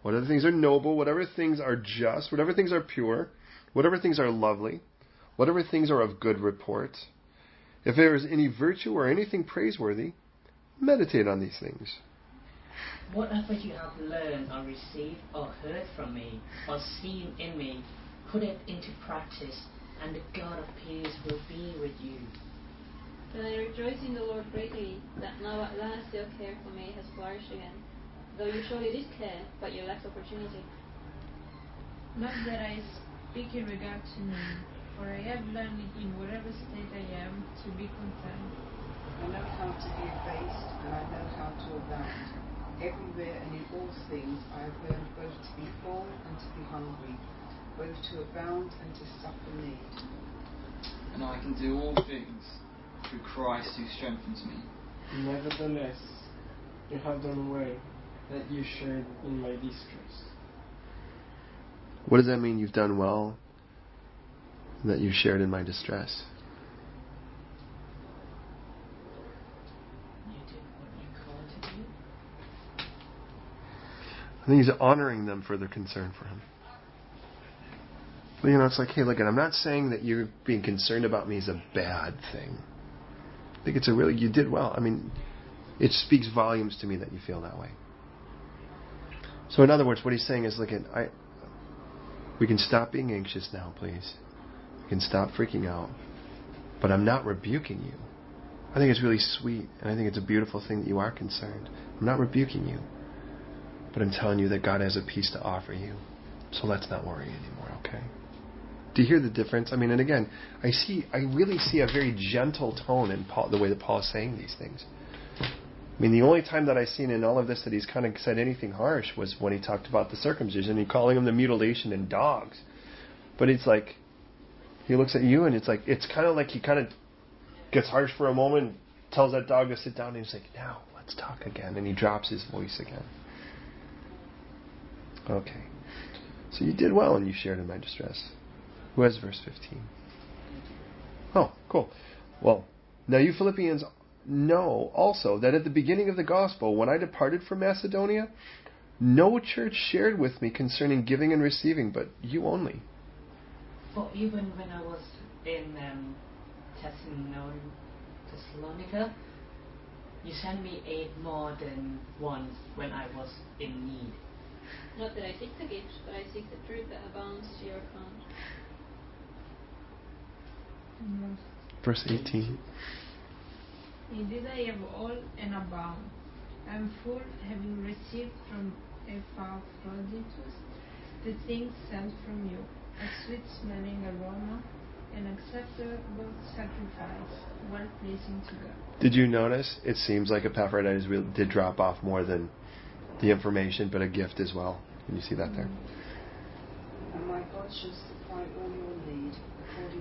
whatever things are noble, whatever things are just, whatever things are pure, whatever things are lovely, whatever things are of good report, if there is any virtue or anything praiseworthy, meditate on these things. Whatever you have learned or received or heard from me or seen in me, put it into practice, and the God of peace will be with you. But I rejoice in the Lord greatly that now at last your care for me has flourished again, though you surely did care, but you lacked opportunity. Not that I speak in regard to me, for I have learned in whatever state I am to be content. I know how to be abased, and I know how to abound. Everywhere and in all things I have learned both to be full and to be hungry, both to abound and to suffer need. And I can do all things through Christ who strengthens me. Nevertheless, you have done well that you shared in my distress. What does that mean? You've done well that you shared in my distress. You did what you called to do. I think he's honoring them for their concern for him. But, you know, it's like, hey, look, and I'm not saying that you being concerned about me is a bad thing. I think it's a really, you did well. I mean, it speaks volumes to me that you feel that way. So, in other words, what he's saying is, look, at I, we can stop being anxious now, please. We can stop freaking out. But I'm not rebuking you. I think it's really sweet, and I think it's a beautiful thing that you are concerned. I'm not rebuking you. But I'm telling you that God has a peace to offer you. So let's not worry anymore, okay? Do you hear the difference? I mean, and again, I see, I really see a very gentle tone in Paul, the way that Paul is saying these things. I mean, the only time that I've seen in all of this that he's kind of said anything harsh was when he talked about the circumcision and calling them the mutilation and dogs. But it's like, he looks at you and it's like, it's kind of like he kind of gets harsh for a moment, tells that dog to sit down, and he's like, now, let's talk again. And he drops his voice again. Okay. So you did well and you shared in my distress. Who has verse 15? Oh, cool. Well, now you Philippians know also that at the beginning of the gospel, when I departed from Macedonia, no church shared with me concerning giving and receiving, but you only. For even when I was in um, Thessalonica, you sent me aid more than once when I was in need. Not that I seek the gift, but I seek the truth that abounds to your account. And Verse 18. Indeed, I have all and abound. I am full, having received from Epaphroditus the things sent from you, a sweet smelling aroma, an acceptable sacrifice, well pleasing to God. Did you notice? It seems like Epaphroditus did drop off more than the information, but a gift as well. Can you see that there? And my God shall supply all your need according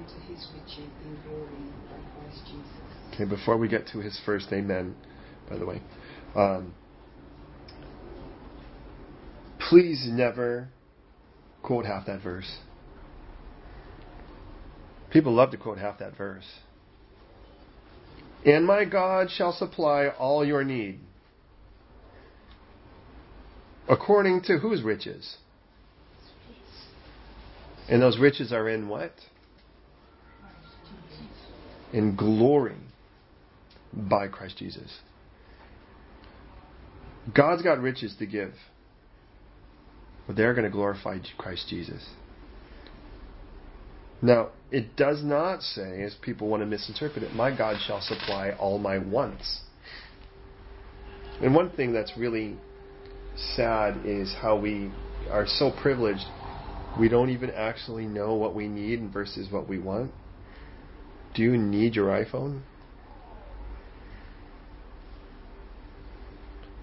to his riches in glory by Christ Jesus. Okay, before we get to his first amen, by the way, um, please never quote half that verse. People love to quote half that verse. And my God shall supply all your need. According to whose riches? And those riches are in what? In glory by Christ Jesus. God's got riches to give, but they're going to glorify Christ Jesus. Now, it does not say, as people want to misinterpret it, my God shall supply all my wants. And one thing that's really sad is how we are so privileged we don't even actually know what we need versus what we want. Do you need your iPhone?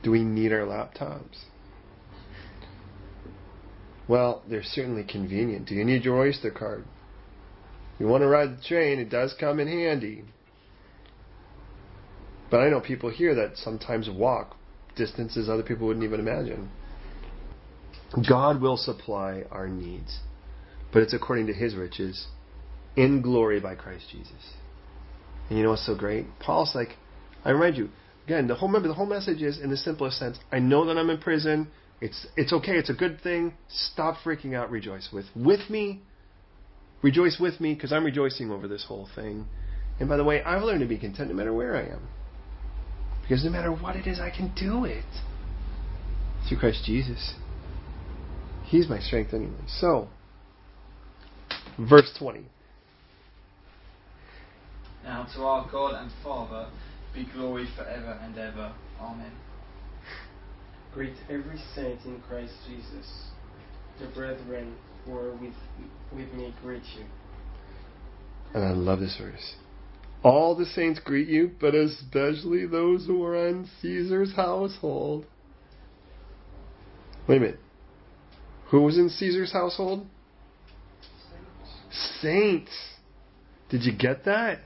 Do we need our laptops? Well, they're certainly convenient. Do you need your Oyster card? You want to ride the train, it does come in handy. But I know people here that sometimes walk distances other people wouldn't even imagine. God will supply our needs, but it's according to His riches in glory by Christ Jesus. And you know what's so great? Paul's like, I remind you, again, the whole remember the whole message is in the simplest sense, I know that I'm in prison. It's it's okay, it's a good thing. Stop freaking out, rejoice with with me. Rejoice with me, because I'm rejoicing over this whole thing. And by the way, I've learned to be content no matter where I am. Because no matter what it is, I can do it. Through Christ Jesus. He's my strength anyway. So, verse 20. Now to our God and Father be glory forever and ever. Amen. Greet every saint in Christ Jesus. The brethren who are with, with me greet you. And I love this verse. All the saints greet you, but especially those who are in Caesar's household. Wait a minute. Who was in Caesar's household? Saints. Saints. Did you get that?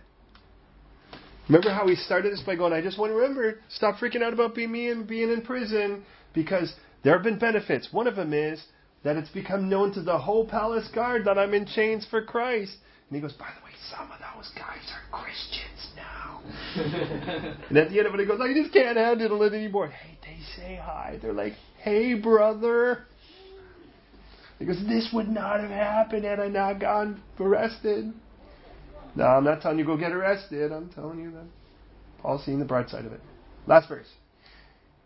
Remember how we started this by going, I just want to remember, stop freaking out about being me and being in prison because there have been benefits. One of them is that it's become known to the whole palace guard that I'm in chains for Christ. And he goes, by the way, some of those guys are Christians now. [laughs] and at the end of it, he goes, I just can't handle it anymore. Hey, they say hi. They're like, hey, brother. He goes, this would not have happened had I not gone arrested. No, I'm not telling you go get arrested. I'm telling you that Paul's seeing the bright side of it. Last verse.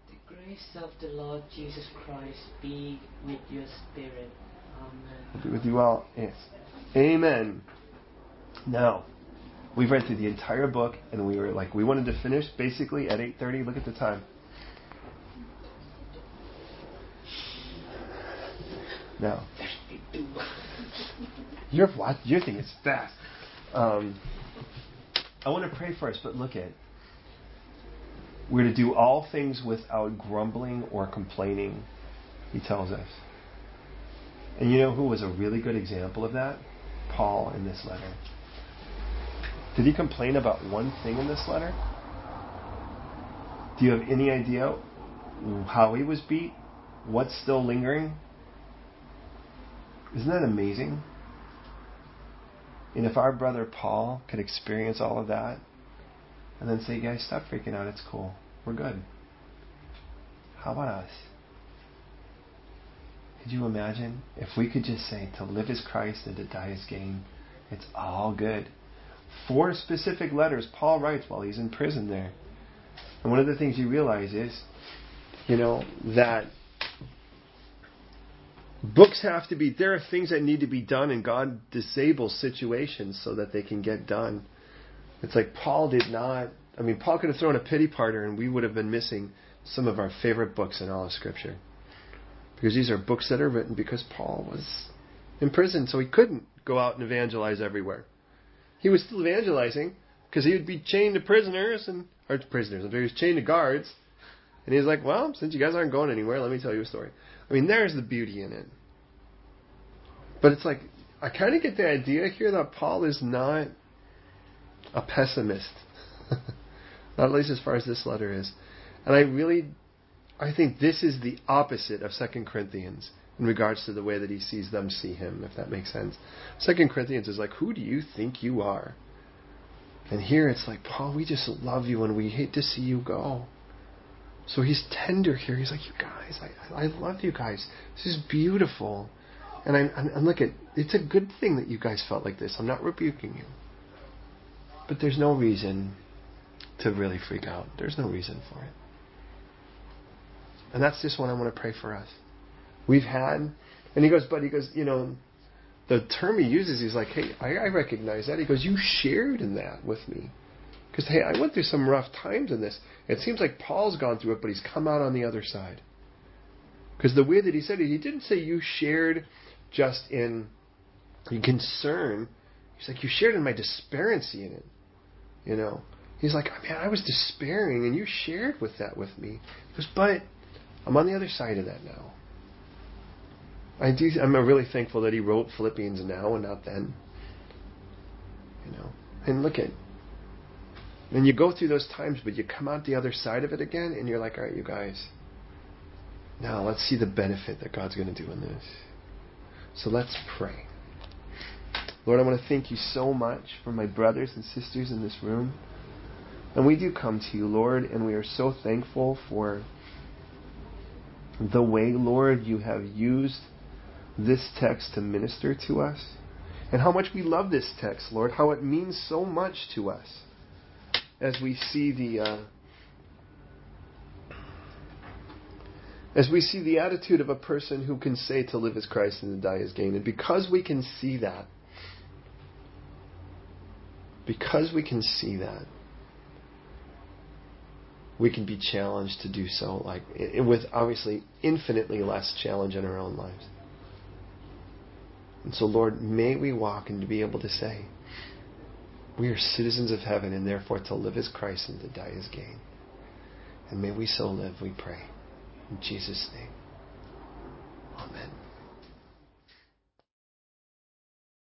The grace of the Lord Jesus Christ be with your spirit. Amen. Be with you all. Yes. Amen. Now, we've read through the entire book, and we were like, we wanted to finish basically at 8:30. Look at the time. Now, you're what? Your thing is fast. Um, I want to pray for us, but look at. We're to do all things without grumbling or complaining. He tells us. And you know who was a really good example of that? Paul in this letter. Did he complain about one thing in this letter? Do you have any idea how he was beat? What's still lingering? Isn't that amazing? And if our brother Paul could experience all of that and then say, guys, stop freaking out, it's cool. We're good. How about us? Could you imagine if we could just say to live is Christ and to die is gain? It's all good. Four specific letters Paul writes while he's in prison there. And one of the things you realize is, you know, that books have to be, there are things that need to be done, and God disables situations so that they can get done. It's like Paul did not, I mean, Paul could have thrown a pity party and we would have been missing some of our favorite books in all of Scripture. Because these are books that are written because Paul was in prison, so he couldn't go out and evangelize everywhere. He was still evangelizing because he would be chained to prisoners and or prisoners. He was chained to guards, and he's like, "Well, since you guys aren't going anywhere, let me tell you a story." I mean, there's the beauty in it. But it's like I kind of get the idea here that Paul is not a pessimist, not [laughs] at least as far as this letter is, and I really, I think this is the opposite of Second Corinthians in regards to the way that he sees them see him, if that makes sense. Second Corinthians is like, who do you think you are? And here it's like, Paul, we just love you and we hate to see you go. So he's tender here. He's like, you guys, I, I love you guys. This is beautiful. And I'm, I'm, I'm looking, it's a good thing that you guys felt like this. I'm not rebuking you. But there's no reason to really freak out. There's no reason for it. And that's just what I want to pray for us. We've had, and he goes, but he goes, you know, the term he uses, he's like, hey, I, I recognize that. He goes, you shared in that with me. Because, hey, I went through some rough times in this. It seems like Paul's gone through it, but he's come out on the other side. Because the way that he said it, he didn't say you shared just in concern. He's like, you shared in my despairancy in it. You know? He's like, man, I was despairing, and you shared with that with me. He goes, but I'm on the other side of that now. I do. I'm really thankful that he wrote Philippians now and not then, You know? And look at, and you go through those times, but you come out the other side of it again, and you're like, all right, you guys, now let's see the benefit that God's going to do in this. So let's pray. Lord, I want to thank you so much for my brothers and sisters in this room. And we do come to you, Lord, and we are so thankful for the way, Lord, you have used this text to minister to us. And how much we love this text, Lord, how it means so much to us as we see the uh, as we see the attitude of a person who can say to live as Christ and to die as gain. And because we can see that, because we can see that, we can be challenged to do so, like with obviously infinitely less challenge in our own lives. And so, Lord, may we walk and be able to say, we are citizens of heaven, and therefore to live as Christ and to die as gain. And may we so live, we pray. In Jesus' name. Amen.